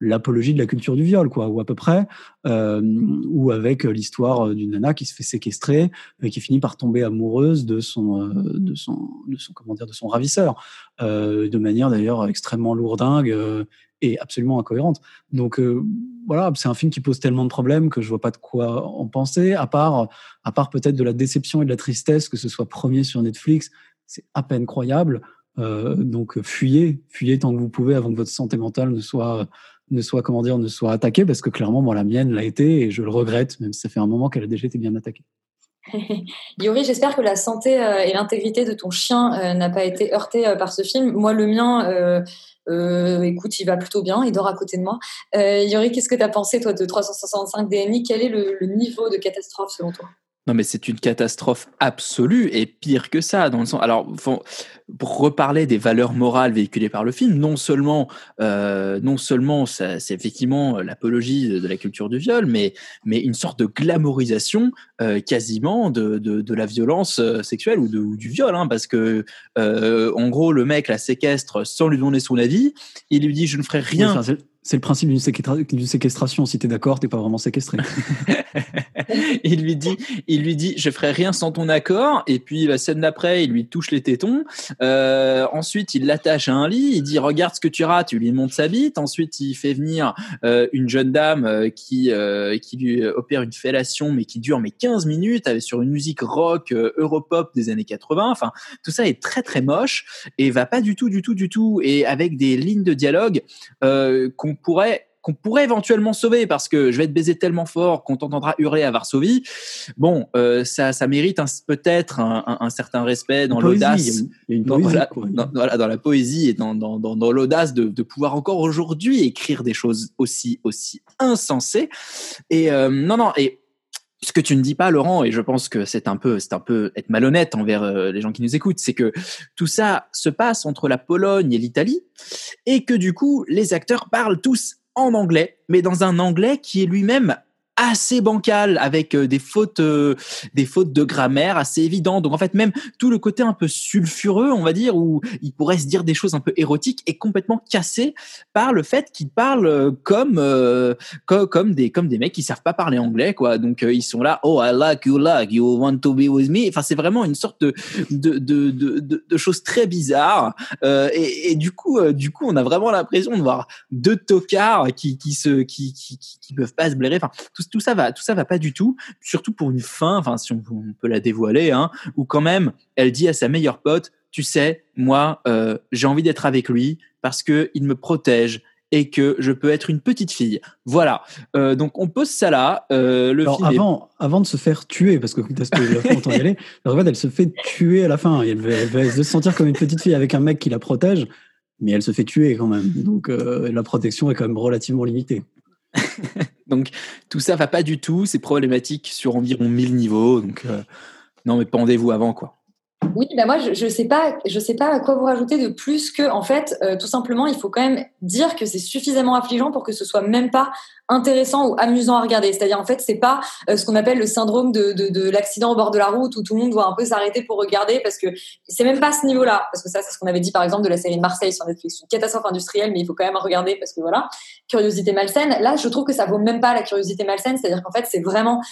l'apologie de la culture du viol, quoi, ou à peu près, euh, ou avec euh, l'histoire euh, d'une nana qui se fait séquestrer et qui finit par tomber amoureuse de son, euh, de son, de son, comment dire, de son ravisseur, euh, de manière d'ailleurs extrêmement lourdingue euh, et absolument incohérente. Donc euh, voilà, c'est un film qui pose tellement de problèmes que je vois pas de quoi en penser, à part, à part peut-être de la déception et de la tristesse que ce soit premier sur Netflix, c'est à peine croyable. Euh, donc fuyez, fuyez tant que vous pouvez avant que votre santé mentale ne soit ne soit comment dire ne soit attaquée parce que clairement moi la mienne l'a été et je le regrette même si ça fait un moment qu'elle a déjà été bien attaquée. Yuri, j'espère que la santé euh, et l'intégrité de ton chien euh, n'a pas été heurtée euh, par ce film. Moi, le mien, écoute, il va plutôt bien, il dort à côté de moi. Euh, Yuri, qu'est-ce que tu as pensé, toi, de 365 DNI Quel est le niveau de catastrophe selon toi? Non, mais c'est une catastrophe absolue et pire que ça. Dans le sens, alors, pour reparler des valeurs morales véhiculées par le film, non seulement, euh, non seulement, c'est effectivement l'apologie de, de la culture du viol, mais, mais une sorte de glamourisation euh, quasiment de, de, de la violence euh, sexuelle ou, de, ou du viol, hein, parce que, euh, en gros, le mec la séquestre sans lui demander son avis. Il lui dit, je ne ferai rien. Oui, c'est- le principe d'une séquestra- séquestration. Si t'es d'accord, t'es pas vraiment séquestré. il lui dit, il lui dit, je ferai rien sans ton accord. Et puis la scène d'après, il lui touche les tétons. Euh, ensuite, il l'attache à un lit. Il dit, regarde ce que tu rates. Tu lui montes sa bite. Ensuite, il fait venir euh, une jeune dame euh, qui euh, qui lui opère une fellation, mais qui dure mais 15 minutes, avec sur une musique rock euh, europop des années 80. Enfin, tout ça est très très moche et va pas du tout, du tout, du tout. Et avec des lignes de dialogue euh, qu'on pourrait qu'on pourrait éventuellement sauver parce que je vais te baiser tellement fort qu'on t'entendra hurler à Varsovie. Bon, euh, ça, ça mérite peut-être un, un- un certain respect dans l'audace, dans, la poésie et dans, dans, dans, dans l'audace de, de pouvoir encore aujourd'hui écrire des choses aussi aussi insensées. Et euh, non, non, et ce que tu ne dis pas, Laurent, et je pense que c'est un peu, c'est un peu être malhonnête envers euh, les gens qui nous écoutent, c'est que tout ça se passe entre la Pologne et l'Italie, et que du coup, les acteurs parlent tous en anglais, mais dans un anglais qui est lui-même assez bancal avec euh, des fautes euh, des fautes de grammaire assez évidentes. Donc en fait même tout le côté un peu sulfureux on va dire où il pourrait se dire des choses un peu érotiques est complètement cassé par le fait qu'ils parlent euh, comme euh, co- comme des comme des mecs qui savent pas parler anglais quoi. Donc euh, ils sont là oh I like you like you want to be with me enfin c'est vraiment une sorte de de de de, de, choses très bizarres. Euh, et, et du coup du coup on a vraiment l'impression de voir deux tocards qui qui se qui qui qui, peuvent pas se blairer. Enfin tout ça va tout ça va pas du tout surtout pour une fin enfin si on, on peut la dévoiler hein où quand même elle dit à sa meilleure pote tu sais moi euh, j'ai envie d'être avec lui parce que il me protège et que je peux être une petite fille. Voilà. Euh, donc on pose ça là. Euh, le Alors est- avant, avant de se faire tuer, parce que autant y aller. En fait, elle se fait tuer à la fin. Elle va, elle va se sentir comme une petite fille avec un mec qui la protège, mais elle se fait tuer quand même. Donc euh, la protection est quand même relativement limitée. Donc tout ça va pas du tout. C'est problématique sur environ 1000 niveaux. Donc euh, non, mais pendez-vous avant quoi. Oui, ben moi je, je sais pas, je sais pas à quoi vous rajouter de plus que en fait, euh, tout simplement, il faut quand même dire que c'est suffisamment affligeant pour que ce soit même pas intéressant ou amusant à regarder. C'est-à-dire en fait, c'est pas euh, ce qu'on appelle le syndrome de, de, de l'accident au bord de la route où tout le monde doit un peu s'arrêter pour regarder parce que c'est même pas ce niveau-là. Parce que ça, c'est ce qu'on avait dit par exemple de la série de Marseille sur Netflix, une catastrophe industrielle, mais il faut quand même regarder parce que voilà, curiosité malsaine. Là, je trouve que ça vaut même pas la curiosité malsaine. C'est-à-dire qu'en fait, c'est vraiment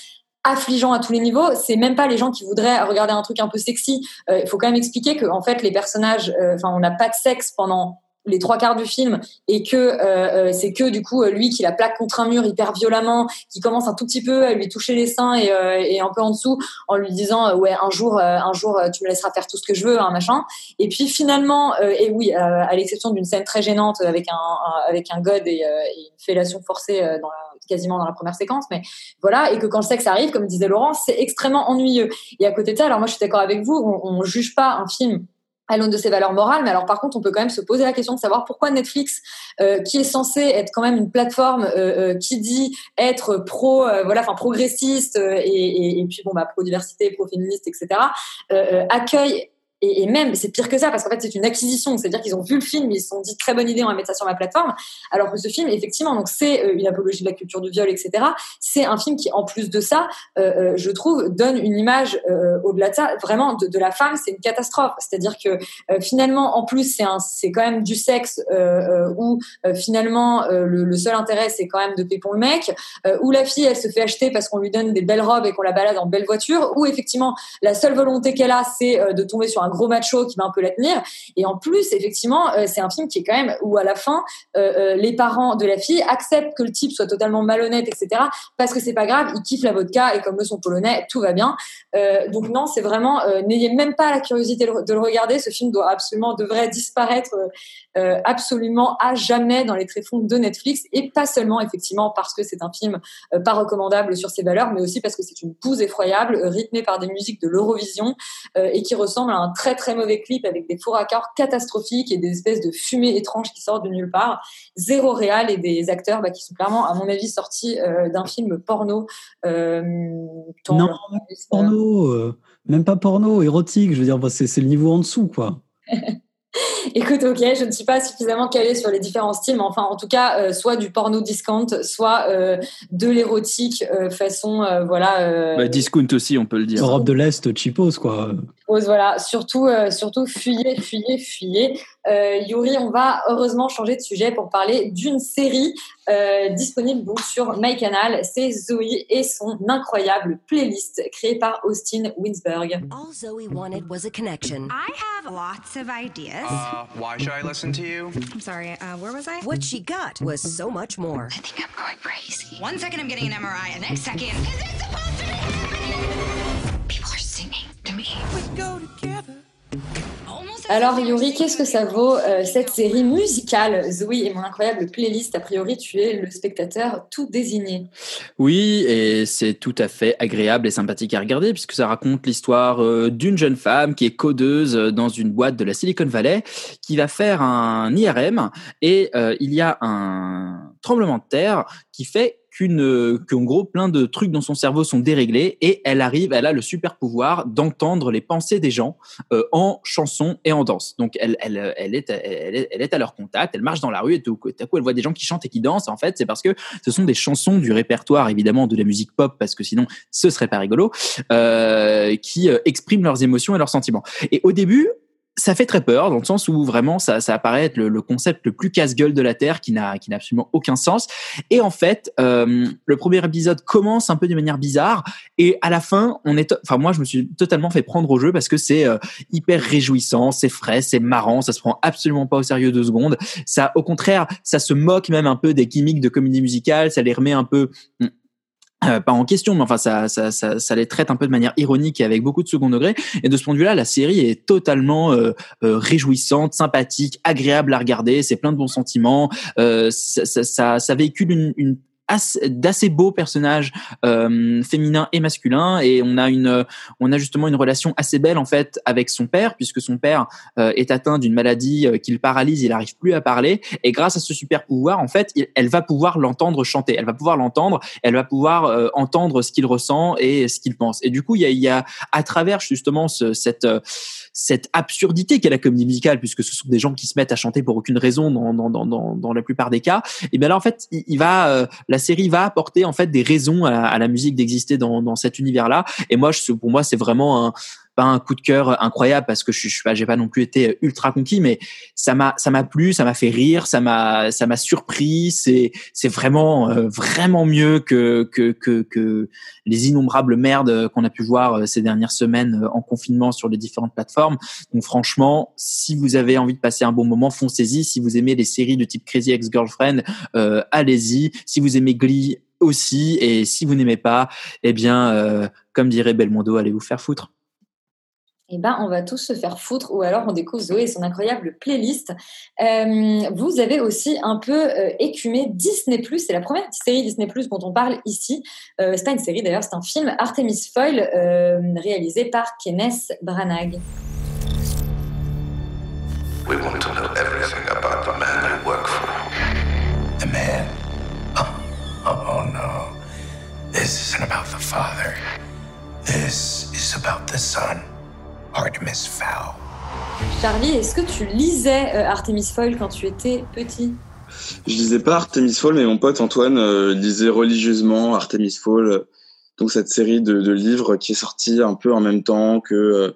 affligeant à tous les niveaux. C'est même pas les gens qui voudraient regarder un truc un peu sexy. Euh, Il faut quand même expliquer que en fait les personnages, euh, enfin on n'a pas de sexe pendant les trois quarts du film et que euh, euh, c'est que du coup lui qui la plaque contre un mur hyper violemment, qui commence un tout petit peu à lui toucher les seins et, et un peu en dessous en lui disant ouais un jour un jour tu me laisseras faire tout ce que je veux un machin et puis finalement et oui à l'exception d'une scène très gênante avec un, avec un god et, et une fellation forcée dans la, quasiment dans la première séquence mais voilà et que quand le sexe arrive comme disait Laurent c'est extrêmement ennuyeux et à côté de ça alors moi je suis d'accord avec vous on, on juge pas un film à l'aune de ses valeurs morales. Mais alors, par contre, on peut quand même se poser la question de savoir pourquoi Netflix, euh, qui est censé être quand même une plateforme euh, euh, qui dit être pro, voilà, enfin progressiste et, et, puis bon, bah, pro diversité, pro féministe, etc., accueille et, et même, c'est pire que ça, parce qu'en fait, c'est une acquisition. C'est-à-dire qu'ils ont vu le film, ils se sont dit très bonne idée, on va mettre ça sur ma plateforme. Alors que ce film, effectivement, donc c'est euh, une apologie de la culture du viol, etc. C'est un film qui, en plus de ça, euh, euh, je trouve, donne une image euh, au-delà de ça, vraiment de, de la femme, c'est une catastrophe. C'est-à-dire que euh, finalement, en plus, c'est un, c'est quand même du sexe euh, où finalement le, le seul intérêt, c'est quand même de pépon le mec, où la fille, elle se fait acheter parce qu'on lui donne des belles robes et qu'on la balade en belle voiture, où effectivement la seule volonté qu'elle a, c'est de tomber sur un gros macho qui va un peu la tenir. Et en plus, effectivement, euh, c'est un film qui est quand même où à la fin, euh, euh, les parents de la fille acceptent que le type soit totalement malhonnête, etc. Parce que c'est pas grave, il kiffe la vodka et comme eux sont polonais, tout va bien. Donc non, c'est vraiment, n'ayez même pas la curiosité de, le- de le regarder. Ce film doit absolument, devrait disparaître absolument à jamais dans les tréfonds de Netflix et pas seulement effectivement parce que c'est un film pas recommandable sur ses valeurs, mais aussi parce que c'est une bouse effroyable, rythmée par des musiques de l'Eurovision et qui ressemble à un très très mauvais clip avec des faux raccords catastrophiques et des espèces de fumées étranges qui sortent de nulle part, zéro réel et des acteurs bah, qui sont clairement, à mon avis, sortis euh, d'un film porno. Euh, Non, porno, euh, même pas porno, érotique. Je veux dire, bah, c'est le niveau en dessous, quoi. Écoute, ok, je ne suis pas suffisamment calée sur les différents styles, mais enfin, en tout cas, euh, soit du porno discount, soit euh, de l'érotique euh, façon, euh, voilà, euh, Bah, discount aussi, on peut le dire. Europe de l'Est, cheapos, quoi. pose, voilà. Surtout, euh, surtout, fuyez, fuyez, fuyez. Euh, Yuri, on va heureusement changer de sujet pour parler d'une série euh, disponible donc sur MyCanal. C'est Zoe et son incroyable playlist créée par Austin Winsberg. All Zoe wanted was a connection. I have lots of ideas. Uh, why should I listen to you? I'm sorry, uh, where was I? What she got was so much more. I think I'm going crazy. One second I'm getting an MRI, and the next second, is it supposed to be happening? People are singing to me. We go together. Alors Yuri, qu'est-ce que ça vaut euh, cette série musicale Zoe et mon incroyable playlist? A priori, tu es le spectateur tout désigné. Oui, et c'est tout à fait agréable et sympathique à regarder puisque ça raconte l'histoire euh, d'une jeune femme qui est codeuse euh, dans une boîte de la Silicon Valley qui va faire un IRM et il y a un tremblement de terre qui fait qu'une euh, qu'en gros plein de trucs dans son cerveau sont déréglés et elle arrive, elle a le super pouvoir d'entendre les pensées des gens euh, en chanson et en danse. Donc elle, elle, elle, est, elle, est, elle est à leur contact, elle marche dans la rue et tout à coup elle voit des gens qui chantent et qui dansent. En fait, c'est parce que ce sont des chansons du répertoire évidemment de la musique pop parce que sinon ce serait pas rigolo, euh, qui euh, expriment leurs émotions et leurs sentiments. Et au début, ça fait très peur dans le sens où vraiment ça, ça apparaît être le, le concept le plus casse-gueule de la terre qui n'a qui n'a absolument aucun sens. Et en fait, euh, le premier épisode commence un peu de manière bizarre et à la fin, on est, enfin moi je me suis totalement fait prendre au jeu parce que c'est euh, hyper réjouissant, c'est frais, c'est marrant, ça se prend absolument pas au sérieux deux secondes. Ça, au contraire, ça se moque même un peu des gimmicks de comédie musicale, ça les remet un peu euh, pas en question, mais enfin ça, ça, ça, ça les traite un peu de manière ironique et avec beaucoup de second degré. Et de ce point de vue-là, la série est totalement euh, euh, réjouissante, sympathique, agréable à regarder. C'est plein de bons sentiments. Euh, ça, ça, véhicule une, une d'assez beaux personnages euh, féminins et masculins. Et on a une on a justement une relation assez belle en fait avec son père puisque son père euh, est atteint d'une maladie euh, qui le paralyse il n'arrive plus à parler. Et grâce à ce super pouvoir en fait elle va pouvoir l'entendre chanter. Elle va pouvoir l'entendre elle va pouvoir euh, entendre ce qu'il ressent et ce qu'il pense. Et du coup il y a, y a à travers justement ce, cette cette absurdité qu'est la comédie musicale puisque ce sont des gens qui se mettent à chanter pour aucune raison dans dans dans dans, la plupart des cas et bien là en fait il, il va euh, la série va apporter en fait des raisons à la, à la musique d'exister dans, dans cet univers-là. Et moi, je, pour moi, c'est vraiment un, pas un coup de cœur incroyable parce que je, je pas, j'ai pas non plus été ultra conquis, mais ça m'a, ça m'a plu, ça m'a fait rire, ça m'a, ça m'a surpris. C'est, c'est vraiment, euh, vraiment mieux que, que, que, que les innombrables merdes qu'on a pu voir euh, ces dernières semaines euh, en confinement sur les différentes plateformes. Donc franchement, si vous avez envie de passer un bon moment, foncez-y. Si vous aimez les séries de type Crazy Ex-Girlfriend, euh, allez-y. Si vous aimez Glee aussi, et si vous n'aimez pas, eh bien, euh, comme dirait Belmondo, allez vous faire foutre. Eh ben, on va tous se faire foutre, ou alors on découvre Zoé et son incroyable playlist. Euh, vous avez aussi un peu euh, écumé Disney+. C'est la première série Disney+, dont on parle ici. Euh, c'est pas une série d'ailleurs, c'est un film Artemis Foyle, euh, réalisé par Kenneth Branagh. We want to know everything about the man you work for. The man? Oh, oh no. This isn't about the father. This is about the son, Artemis Fowl. Charlie, est-ce que tu lisais euh, Artemis Fowl quand tu étais petit? Je lisais pas Artemis Fowl, mais mon pote Antoine euh, lisait religieusement Artemis Fowl, euh, donc cette série de, de livres qui est sortie un peu en même temps que euh,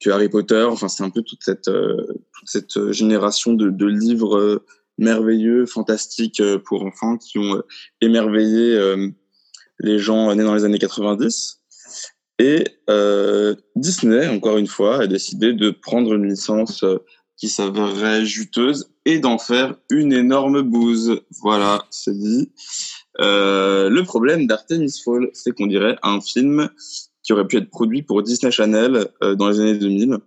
que Harry Potter. Enfin, c'est un peu toute cette euh, toute cette génération de, de livres euh, merveilleux, fantastiques euh, pour enfants qui ont euh, émerveillé euh, les gens nés dans les années 90. Et euh, Disney, encore une fois, a décidé de prendre une licence euh, qui s'avérerait juteuse et d'en faire une énorme bouse. Voilà, c'est dit. Euh, le problème d'Artemis Fall, c'est qu'on dirait un film qui aurait pu être produit pour Disney Channel euh, dans les années 2000.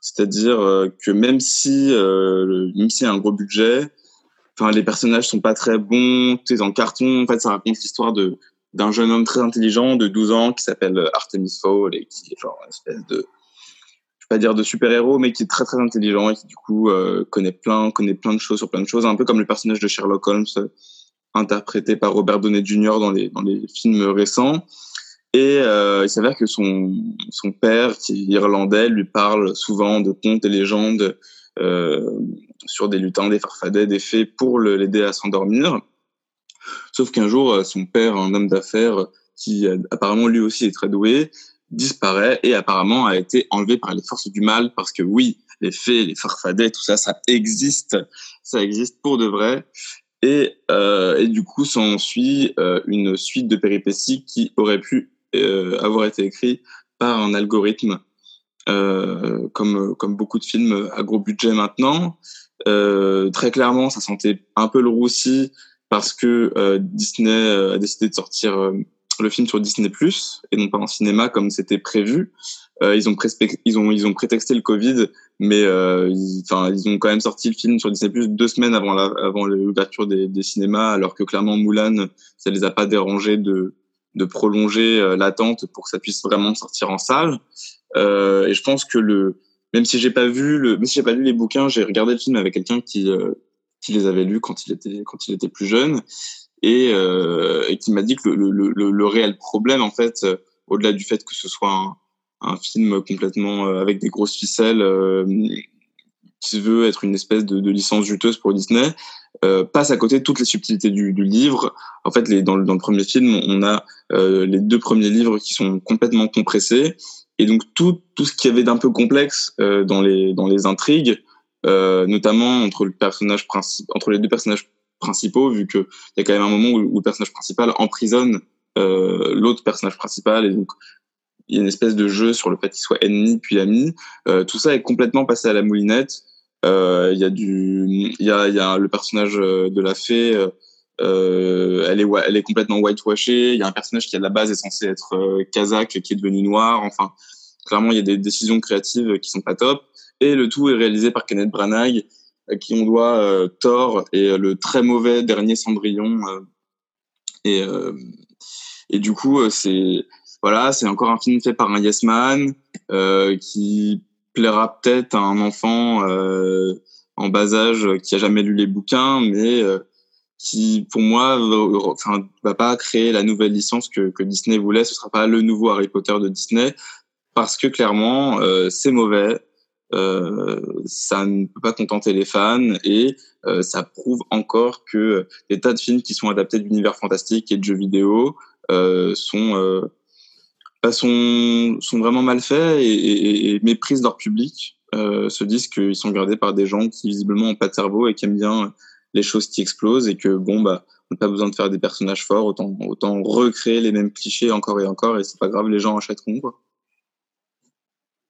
C'est-à-dire que même si, le- même a un gros budget, enfin les personnages sont pas très bons, est en carton. En fait, ça raconte l'histoire de d'un jeune homme très intelligent de 12 ans qui s'appelle Artemis Fowl et qui est genre une espèce de je vais pas dire de super-héros, mais qui est très très intelligent et qui du coup euh, connaît plein connaît plein de choses sur plein de choses, un peu comme le personnage de Sherlock Holmes euh, interprété par Robert Downey Jr. dans les dans les films récents. Et euh, il s'avère que son son père, qui est irlandais, lui parle souvent de contes et légendes euh, sur des lutins, des farfadets, des fées pour l'aider à s'endormir. Sauf qu'un jour, euh, son père, un homme d'affaires qui euh, apparemment lui aussi est très doué, disparaît et apparemment a été enlevé par les forces du mal parce que oui, les fées, les farfadets, tout ça, ça existe, ça existe pour de vrai. Et, euh, du coup, s'ensuit euh, une suite de péripéties qui aurait pu euh, avoir été écrite par un algorithme, euh, comme, comme beaucoup de films à gros budget maintenant. Euh, très clairement, ça sentait un peu le roussi parce que euh, Disney euh, a décidé de sortir euh, le film sur Disney Plus et non pas en cinéma comme c'était prévu. Ils ont ils ont ils ont prétexté le Covid, mais ils, ont quand même sorti le film sur Disney Plus deux semaines avant la, avant l'ouverture des, cinémas, alors que clairement Mulan ça les a pas dérangés de de prolonger l'attente pour que ça puisse vraiment sortir en salle. Et je pense que le même si j'ai pas vu le même si j'ai pas lu les bouquins, j'ai regardé le film avec quelqu'un qui qui les avait lus quand il était quand il était plus jeune et, euh, qui m'a dit que le, le, le, le réel problème en fait euh, au-delà du fait que ce soit un, un film complètement euh, avec des grosses ficelles qui veut être une espèce de, licence juteuse pour Disney passe à côté toutes les subtilités du, du livre. En fait les, dans, le, dans le premier film on a les deux premiers livres qui sont complètement compressés et donc tout tout ce qu'il y avait d'un peu complexe dans les dans les intrigues notamment entre le personnage entre les deux personnages principaux, vu que il y a quand même un moment où, le personnage principal emprisonne euh, l'autre personnage principal, et donc il y a une espèce de jeu sur le fait qu'il soit ennemi puis ami. Euh, tout ça est complètement passé à la moulinette. Euh, Il y a du, il y a, y a le personnage euh, de la fée. euh, euh, elle est, elle est complètement whitewashée. Il y a un personnage qui à la base est censé être euh, kazakh, qui est devenu noir. Enfin, clairement, il y a des décisions créatives qui sont pas top. Et le tout est réalisé par Kenneth Branagh, à qui on doit euh, Thor et euh, le très mauvais dernier Cendrillon. euh, et, du coup, c'est voilà, c'est encore un film fait par un yes man qui plaira peut-être à un enfant en bas âge qui a jamais lu les bouquins, mais qui, pour moi, enfin, va pas créer la nouvelle licence que, Disney voulait. Ce sera pas le nouveau Harry Potter de Disney parce que clairement, c'est mauvais. Euh, ça ne peut pas contenter les fans et euh, ça prouve encore que des tas de films qui sont adaptés de l'univers fantastique et de jeux vidéo euh, sont bah, sont sont vraiment mal faits et, méprisent leur public. Se disent qu'ils sont regardés par des gens qui visiblement ont pas de cerveau et qui aiment bien les choses qui explosent et que bon bah on n'a pas besoin de faire des personnages forts autant autant recréer les mêmes clichés encore et encore et c'est pas grave les gens achèteront quoi.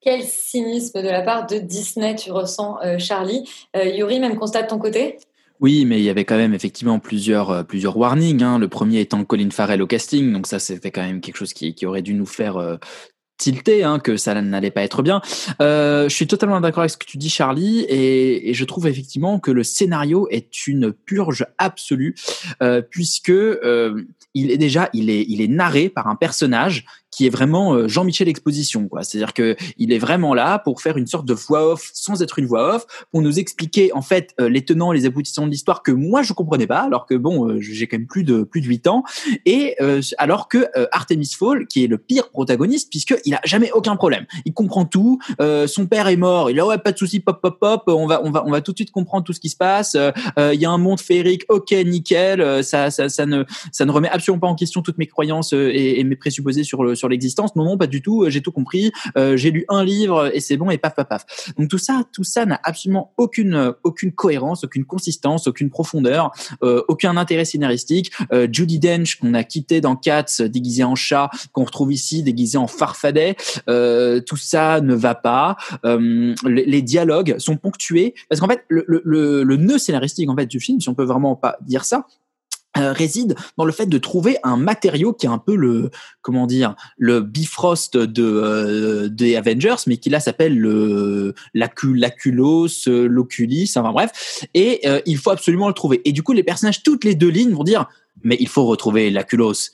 Quel cynisme de la part de Disney tu ressens, euh, Charlie? Euh, Yuri, même constat de ton côté? Oui, mais il y avait quand même effectivement plusieurs, euh, plusieurs warnings. Hein. Le premier étant Colin Farrell au casting, donc ça c'était quand même quelque chose qui, qui aurait dû nous faire tilter, hein, que ça n'allait pas être bien. Je suis totalement d'accord avec ce que tu dis, Charlie, et, je trouve effectivement que le scénario est une purge absolue, euh, puisque il est déjà, il est, il est narré par un personnage qui est vraiment euh, Jean-Michel Exposition, quoi. C'est-à-dire que il est vraiment là pour faire une sorte de voix off sans être une voix off, pour nous expliquer en fait euh, les tenants, les aboutissants de l'histoire que moi je comprenais pas, alors que bon, euh, j'ai quand même plus de plus de 8 ans, et euh, alors que euh, Artemis Fall, qui est le pire protagoniste, puisque il a jamais aucun problème, il comprend tout. euh, son père est mort, il a ouais pas de souci, pop pop pop, on va on va on va tout de suite comprendre tout ce qui se passe. Il y a un monde féerique, ok nickel, ça ça ça ne ça ne remet absolument pas en question toutes mes croyances et, et mes présupposés sur le sur l'existence. Non non pas du tout, euh, j'ai tout compris. Euh, j'ai lu un livre et c'est bon et paf paf paf. Donc tout ça tout ça n'a absolument aucune aucune cohérence, aucune consistance, aucune profondeur, euh, aucun intérêt scénaristique. Judy Dench qu'on a quitté dans Cats euh, déguisé en chat, qu'on retrouve ici déguisé en farfadet, tout ça ne va pas. Les, les dialogues sont ponctués parce qu'en fait le, le, le, le nœud scénaristique en fait du film, si on peut vraiment pas dire ça, euh, réside dans le fait de trouver un matériau qui est un peu le comment dire le Bifrost de euh, des Avengers mais qui là s'appelle le l'acu l'aculos l'oculis enfin bref. Et euh, il faut absolument le trouver. Et du coup les personnages toutes les deux lignes vont dire mais il faut retrouver l'aculos.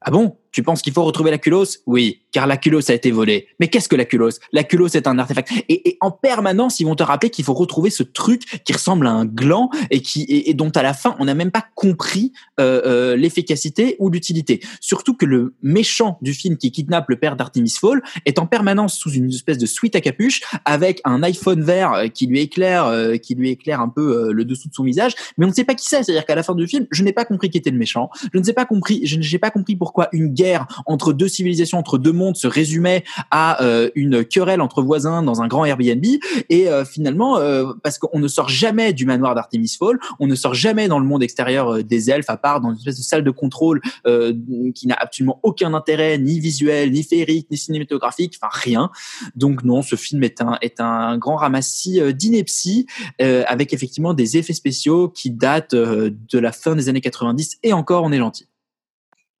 Ah bon? Tu penses qu'il faut retrouver l'aculos Oui, car l'aculos a été volé. Mais qu'est-ce que l'aculos L'aculos est un artefact. Et, et en permanence, ils vont te rappeler qu'il faut retrouver ce truc qui ressemble à un gland et qui et, et dont à la fin on n'a même pas compris euh, euh, l'efficacité ou l'utilité. Surtout que le méchant du film qui kidnappe le père d'Artemis Fall est en permanence sous une espèce de suite à capuche avec un iPhone vert euh, qui lui éclaire, euh, qui lui éclaire un peu euh, le dessous de son visage, mais on ne sait pas qui c'est. C'est-à-dire qu'à la fin du film, je n'ai pas compris qui était le méchant. Je ne sais pas compris, je n'ai pas compris pourquoi une guerre entre deux civilisations, entre deux mondes se résumait à euh, une querelle entre voisins dans un grand Airbnb. Et euh, finalement, euh, parce qu'on ne sort jamais du manoir d'Artemis Fall, on ne sort jamais dans le monde extérieur euh, des elfes, à part dans une espèce de salle de contrôle euh, qui n'a absolument aucun intérêt, ni visuel, ni féerique, ni cinématographique, enfin rien. Donc non, ce film est un est un grand ramassis euh, d'inepties avec effectivement des effets spéciaux qui datent de la fin des années 90 et encore on est gentil.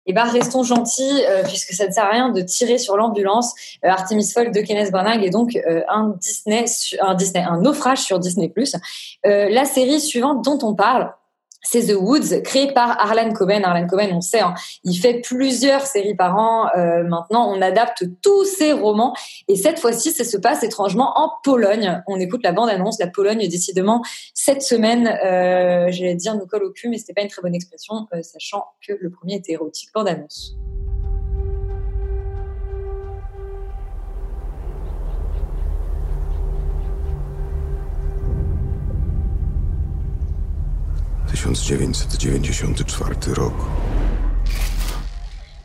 Eh ben, restons gentils, euh, puisque ça ne sert à rien de tirer sur l'ambulance. Euh, Artemis Fowl de Kenneth Branagh est donc euh, un un Disney, un naufrage sur Disney+. La série suivante dont on parle, c'est The Woods, créé par Harlan Coben. Harlan Coben, on sait, hein, il fait plusieurs séries par an. Euh, maintenant, on adapte tous ses romans. Et cette fois-ci, ça se passe étrangement en Pologne. On écoute la bande-annonce. La Pologne, décidément, cette semaine, euh, j'allais dire nous colle au cul, mais c'était pas une très bonne expression, euh, sachant que le premier était érotique. Bande-annonce. – 1994 rok.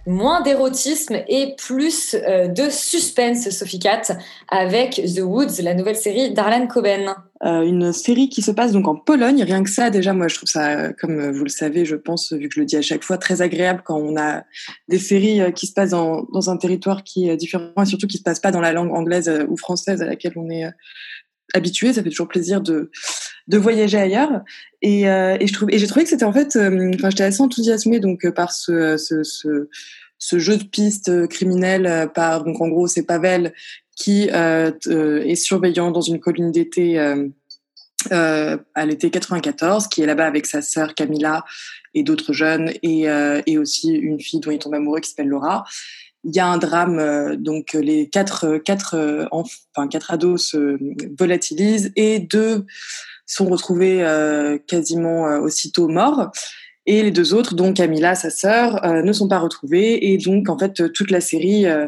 moins d'érotisme et plus euh, de suspense, Sophie Cat, avec The Woods, la nouvelle série d'Arlan Coben. Euh, une série qui se passe donc en Pologne. Rien que ça, déjà, moi, je trouve ça, euh, comme vous le savez, je pense, vu que je le dis à chaque fois, très agréable quand on a des séries qui se passent dans, dans un territoire qui est différent et surtout qui se passe pas dans la langue anglaise ou française à laquelle on est euh, habitué. Ça fait toujours plaisir de de voyager ailleurs. Et, euh, et je trouve et j'ai trouvé que c'était en fait, euh, enfin, j'étais assez enthousiasmée donc euh, par ce ce, jeu de piste criminel par donc en gros c'est Pavel qui est surveillant dans une colline d'été euh, euh, à l'été 94, qui est là-bas avec sa sœur Camilla et d'autres jeunes, et, et aussi une fille dont il tombe amoureux qui s'appelle Laura. Il y a un drame, euh, donc les quatre, euh, quatre, euh, enf- enfin, quatre ados se volatilisent et deux sont retrouvés euh, quasiment euh, aussitôt morts. Et les deux autres, dont Camilla, sa sœur, euh, ne sont pas retrouvés. Et donc, en fait, toute la série euh,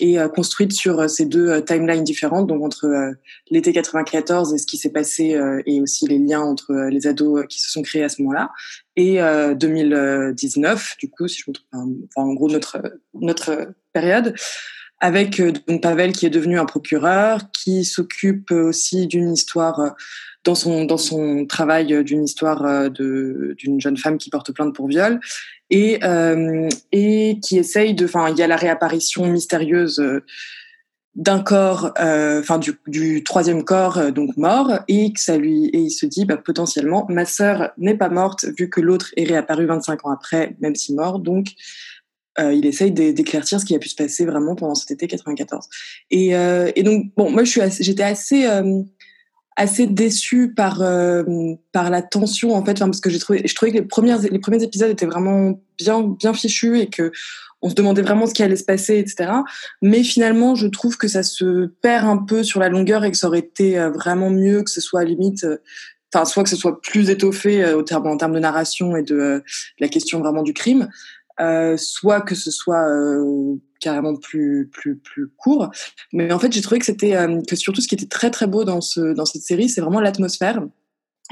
est euh, construite sur euh, ces deux euh, timelines différentes, donc entre euh, l'été 94 et ce qui s'est passé, et aussi les liens entre les ados qui se sont créés à ce moment-là, et euh, 2019, du coup, si je me trompe, enfin, en gros, notre, notre période, avec donc Pavel qui est devenu un procureur, qui s'occupe aussi d'une histoire dans son dans son travail euh, d'une histoire euh, de d'une jeune femme qui porte plainte pour viol et euh, et qui essaye de enfin il y a la réapparition mystérieuse d'un corps enfin du, du troisième corps donc mort et que ça lui et il se dit bah, potentiellement ma sœur n'est pas morte vu que l'autre est réapparu 25 ans après même si mort. Donc euh, il essaye d'é- d'éclaircir ce qui a pu se passer vraiment pendant cet été 94 et, et donc bon moi je suis j'étais assez assez déçue par euh, par la tension en fait enfin, parce que j'ai trouvé je trouvais que les premières les premiers épisodes étaient vraiment bien bien fichus et que on se demandait vraiment ce qui allait se passer, etc. Mais finalement, je trouve que ça se perd un peu sur la longueur et que ça aurait été euh, vraiment mieux que ce soit à limite, euh, enfin, soit que ce soit plus étoffé euh, en termes de narration et de, euh, de la question vraiment du crime, soit que ce soit carrément plus plus plus court. Mais en fait, j'ai trouvé que c'était euh, que surtout ce qui était très très beau dans ce dans cette série, c'est vraiment l'atmosphère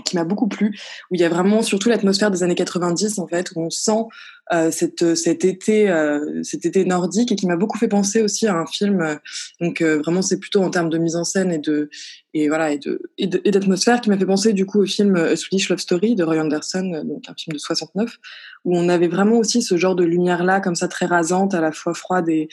qui m'a beaucoup plu, où il y a vraiment surtout l'atmosphère des années 90 en fait, où on sent euh, cette, cet été, euh, cet été nordique et qui m'a beaucoup fait penser aussi à un film. donc vraiment, c'est plutôt en termes de mise en scène et de et voilà et d'atmosphère qui m'a fait penser du coup au film A Swedish Love Story de Roy Andersson, euh, donc un film de 69, où on avait vraiment aussi ce genre de lumière là comme ça très rasante, à la fois froide et,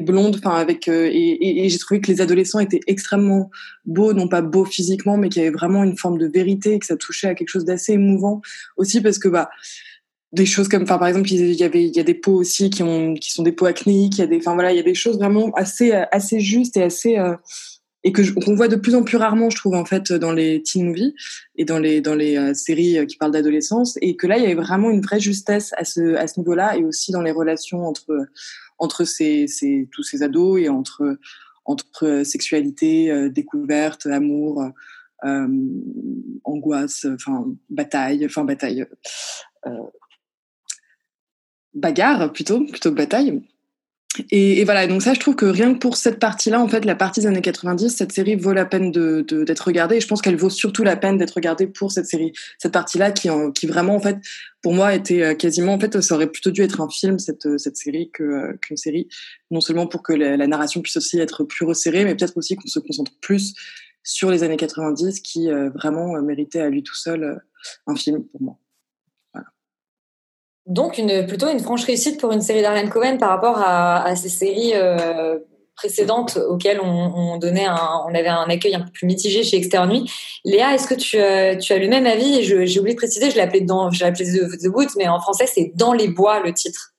blonde. Enfin avec euh, et, j'ai trouvé que les adolescents étaient extrêmement beaux, non pas beaux physiquement, mais qu'il y avait vraiment une forme de vérité, et que ça touchait à quelque chose d'assez émouvant aussi parce que bah des choses comme enfin par exemple il y avait il y a des peaux aussi qui ont qui sont des peaux acnéiques il y a des enfin voilà il y a des choses vraiment assez assez justes et assez euh, et que qu'on voit de plus en plus rarement je trouve en fait dans les teen movies et dans les dans les euh, séries euh, qui parlent d'adolescence. Et que là il y avait vraiment une vraie justesse à ce à ce niveau-là et aussi dans les relations entre entre ces, ces tous ces ados et entre entre euh, sexualité découverte amour angoisse enfin bataille enfin bataille bagarre plutôt plutôt que bataille et, et voilà donc ça je trouve que rien que pour cette partie là en fait la partie des années 90 cette série vaut la peine de de- d'être regardée. Et je pense qu'elle vaut surtout la peine d'être regardée pour cette série cette partie là qui qui vraiment en fait pour moi était euh, quasiment en fait ça aurait plutôt dû être un film cette euh, cette série euh, qu'une série. Non seulement pour que la, narration puisse aussi être plus resserrée mais peut-être aussi qu'on se concentre plus sur les années 90 qui euh, vraiment méritaient à lui tout seul un film pour moi Donc, une, plutôt une franche réussite pour une série d'Arlen Cohen par rapport à, à ces séries euh, précédentes auxquelles on, on donnait un, on avait un accueil un peu plus mitigé chez Externe Nuit. Léa, est-ce que tu, euh, as le même avis? J'ai oublié de préciser, je l'ai appelé, dans, je l'ai appelé The, The mais en français, c'est Dans les bois, le titre.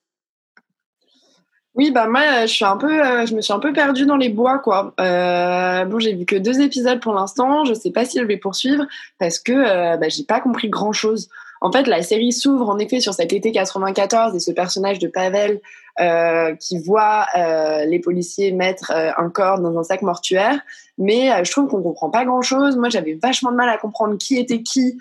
Oui, bah moi, je suis un peu, euh, je me suis un peu perdue dans les bois, quoi. Bon, j'ai vu que deux épisodes pour l'instant. Je sais pas si je vais poursuivre parce que euh, bah, j'ai pas compris grand chose. En fait, la série s'ouvre en effet sur cet été 94 et ce personnage de Pavel euh, qui voit euh, les policiers mettre euh, un corps dans un sac mortuaire. Mais je trouve qu'on comprend pas grand chose. Moi, j'avais vachement de mal à comprendre qui était qui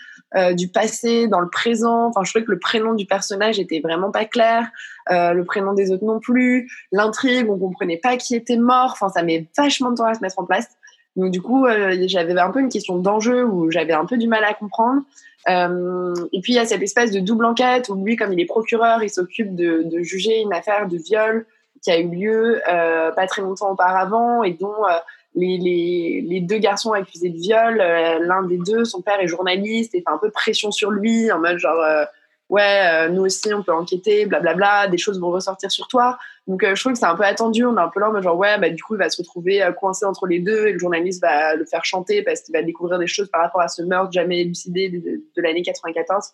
du passé dans le présent. Enfin, je trouvais que le prénom du personnage était vraiment pas clair. Le prénom des autres non plus, l'intrigue, on comprenait pas qui était mort, enfin ça met vachement de temps à se mettre en place. Donc du coup, j'avais un peu une question d'enjeu où j'avais un peu du mal à comprendre. Euh, et puis il y a cette espèce de double enquête où lui, comme il est procureur, il s'occupe de, de juger une affaire de viol qui a eu lieu euh, pas très longtemps auparavant et dont euh, les, les, les deux garçons accusés de viol, euh, l'un des deux, son père est journaliste et fait un peu pression sur lui en mode genre euh, ouais, euh, nous aussi on peut enquêter, blablabla, des choses vont ressortir sur toi. Donc euh, je trouve que c'est un peu attendu, on est un peu là mode genre ouais, bah du coup il va se retrouver euh, coincé entre les deux et le journaliste va le faire chanter parce qu'il va découvrir des choses par rapport à ce meurtre jamais élucidé de, l'année 94.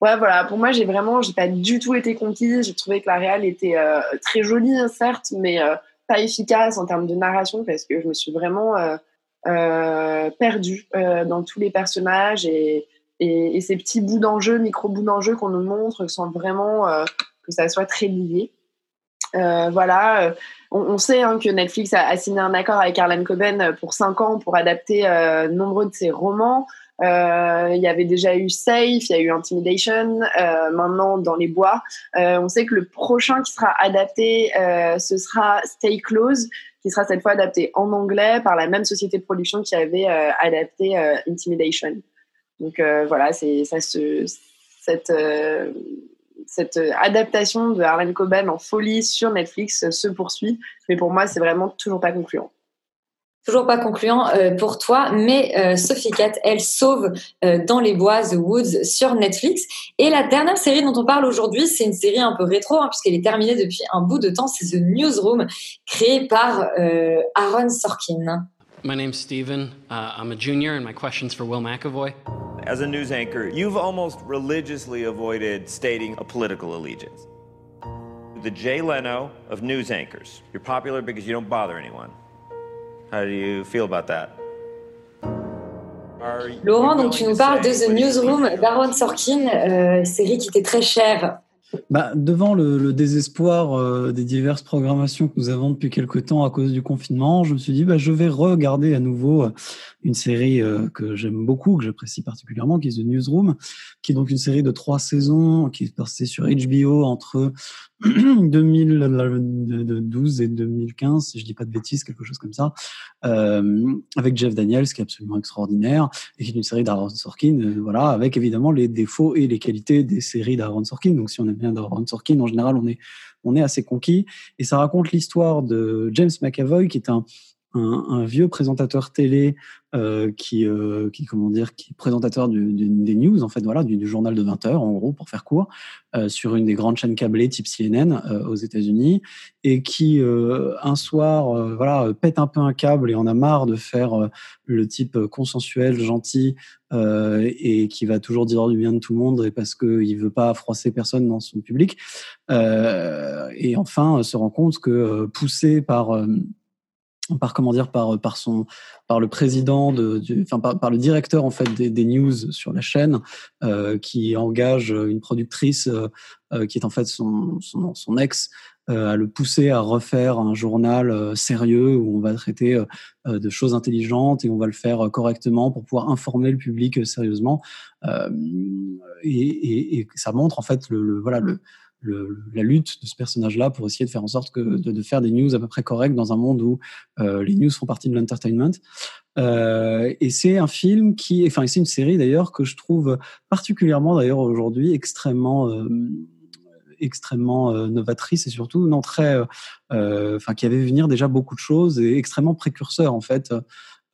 Ouais, voilà, pour moi j'ai vraiment, j'ai pas du tout été conquise, j'ai trouvé que la réal était très jolie certes, mais pas efficace en termes de narration parce que je me suis vraiment perdue dans tous les personnages et, et, ces petits bouts d'enjeu, micro bouts d'enjeu qu'on nous montre sans vraiment euh, que ça soit très lié. Euh, voilà, euh, on, sait hein, que Netflix a, signé un accord avec Harlan Coben pour cinq ans pour adapter nombreux de ses romans. Il y avait déjà eu Safe, il y a eu Intimidation, maintenant dans les bois. On sait que le prochain qui sera adapté, ce sera Stay Close, qui sera cette fois adapté en anglais par la même société de production qui avait adapté Intimidation. Donc euh, voilà, c'est euh, cette adaptation de Harlan Coben en folie sur Netflix se poursuit, mais pour moi c'est vraiment toujours pas concluant. Toujours pas concluant euh, pour toi, mais Sophie Cat, elle sauve dans les bois The Woods sur Netflix. Et la dernière série dont on parle aujourd'hui, c'est une série un peu rétro, hein, puisqu'elle est terminée depuis un bout de temps. C'est The Newsroom, créée par Aaron Sorkin. My name's Steven. Uh, I'm a junior, and my question's for Will McAvoy. As a news anchor, you've almost religiously avoided stating a political allegiance. The Jay Leno of news anchors. You're popular because you don't bother anyone. How do you feel about that? Laurent, donc tu nous parles de The Newsroom d'Aaron Sorkin, euh, série qui était très chère Bah, devant le, désespoir euh, des diverses programmations que nous avons depuis quelque temps à cause du confinement, je me suis dit bah, je vais regarder à nouveau euh, une série euh, que j'aime beaucoup, que j'apprécie particulièrement, qui est The Newsroom, qui est donc une série de trois saisons qui est passée sur HBO entre 2012 et 2015, si je dis pas de bêtises, quelque chose comme ça, avec Jeff Daniels, qui est absolument extraordinaire, et qui est une série d'Aaron Sorkin, voilà, avec évidemment les défauts et les qualités des séries d'Aaron Sorkin. Donc, si on aime bien d'Aaron Sorkin, en général, on est on est assez conquis. Et ça raconte l'histoire de James McAvoy, qui est un un, un vieux présentateur télé euh, qui, euh, qui, comment dire, qui est présentateur du, du- des news, en fait, voilà, du, journal de 20 heures, en gros, pour faire court, euh, sur une des grandes chaînes câblées type CNN euh, aux États-Unis, et qui, euh, un soir, euh, voilà, pète un peu un câble et en a marre de faire le type consensuel, gentil, et qui va toujours dire du bien de tout le monde, et parce qu'il veut pas froisser personne dans son public. Et enfin, se rend compte que, poussé par par comment dire par par son par le président de du, enfin par, par le directeur en fait des, des news sur la chaîne euh, qui engage une productrice euh, euh, qui est en fait son son, son ex euh, à le pousser à refaire un journal euh, sérieux où on va traiter euh, euh, de choses intelligentes et on va le faire euh, correctement pour pouvoir informer le public euh, sérieusement. Euh, et, et, et ça montre en fait le, le voilà le le, la lutte de ce personnage-là pour essayer de faire en sorte que de, de faire des news à peu près correctes dans un monde où euh, les news font partie de l'entertainment. Euh, et c'est un film qui, enfin, c'est une série d'ailleurs que je trouve particulièrement d'ailleurs aujourd'hui extrêmement, euh, extrêmement euh, novatrice et surtout non très, euh, enfin, qui avait venir déjà beaucoup de choses et extrêmement précurseur en fait euh,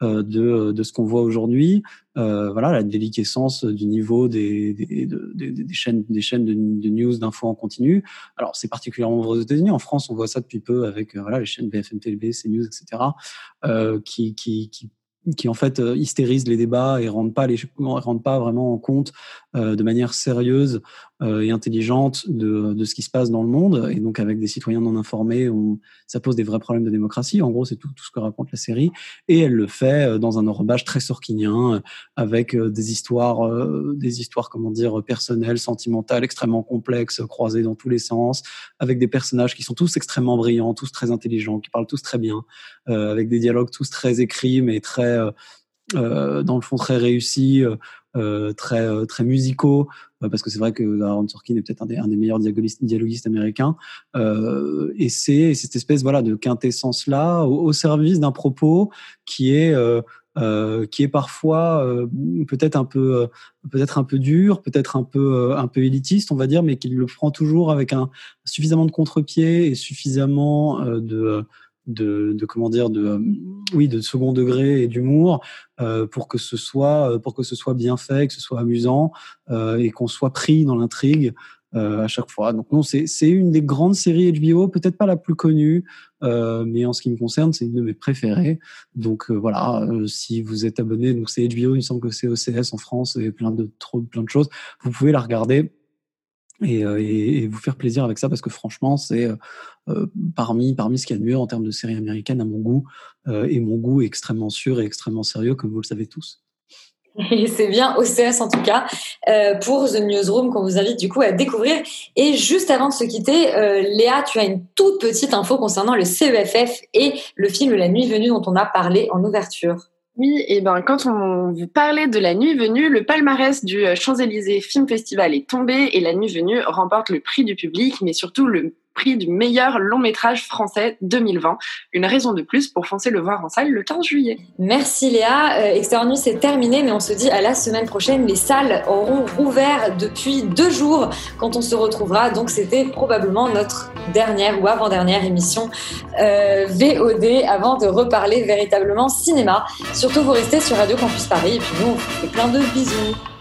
de, de ce qu'on voit aujourd'hui. Euh, voilà, la déliquescence du niveau des, des, de- des, chaînes, des chaînes de, news, d'infos en continu. Alors, c'est particulièrement vrai aux États-Unis. En France, on voit ça depuis peu avec euh, voilà les chaînes BFM TV, CNews, etc., euh, qui, qui, qui qui en fait euh, hystérisent les débats et rendent pas les rendent pas vraiment en compte euh, de manière sérieuse euh, et intelligente de, de ce qui se passe dans le monde. Et donc avec des citoyens non informés on, ça pose des vrais problèmes de démocratie. En gros c'est tout, tout ce que raconte la série. Et elle le fait euh, dans un enrobage très sorkinien euh, avec euh, des histoires euh, des histoires comment dire personnelles sentimentales extrêmement complexes croisées dans tous les sens avec des personnages qui sont tous extrêmement brillants tous très intelligents qui parlent tous très bien euh, avec des dialogues tous très écrits mais très euh, euh, dans le fond très réussis, euh, euh, très euh, très musicaux, euh, parce que c'est vrai que Aaron Sorkin est peut-être un un des meilleurs dialoguistes, américains. Et c'est cette espèce voilà de quintessence là au, au service d'un propos qui est euh, qui est parfois euh, peut-être un peu euh, peut-être un peu dur, peut-être un peu un peu élitiste, on va dire, mais qui le prend toujours avec un suffisamment de contre-pied et suffisamment de de, de comment dire de euh, oui de second degré et d'humour euh, pour que ce soit euh, pour que ce soit bien fait, que ce soit amusant euh, et qu'on soit pris dans l'intrigue euh, à chaque fois. Donc non, c'est c'est une des grandes séries HBO, peut-être pas la plus connue, euh, mais en ce qui me concerne, c'est une de mes préférées. Donc voilà, si vous êtes abonné, donc c'est HBO, il me semble que c'est OCS en France et plein de trop plein de choses, vous pouvez la regarder et, euh, et, vous faire plaisir avec ça parce que franchement c'est euh, euh, parmi parmi ce qu'il y a de mieux en termes de séries américaines à mon goût et mon goût est extrêmement sûr et extrêmement sérieux comme vous le savez tous. Et c'est bien OCS en tout cas pour The Newsroom qu'on vous invite du coup à découvrir. Et juste avant de se quitter, Léa, tu as une toute petite info concernant le CEFF et le film La Nuit Venue dont on a parlé en ouverture. Oui, et ben quand on vous parlait de la nuit venue, le palmarès du euh, Champs-Élysées Film Festival est tombé et la nuit venue remporte le prix du public, mais surtout le prix du meilleur long métrage français 2020. Une raison de plus pour foncer le voir en salle le 15 juillet. Merci Léa. Euh, Extérieur c'est terminé, mais on se dit à la semaine prochaine. Les salles auront rouvert depuis deux jours quand on se retrouvera. Donc c'était probablement notre dernière ou avant-dernière émission euh, VOD avant de reparler véritablement cinéma. Surtout vous restez sur Radio Campus Paris et puis nous vous fait plein de bisous.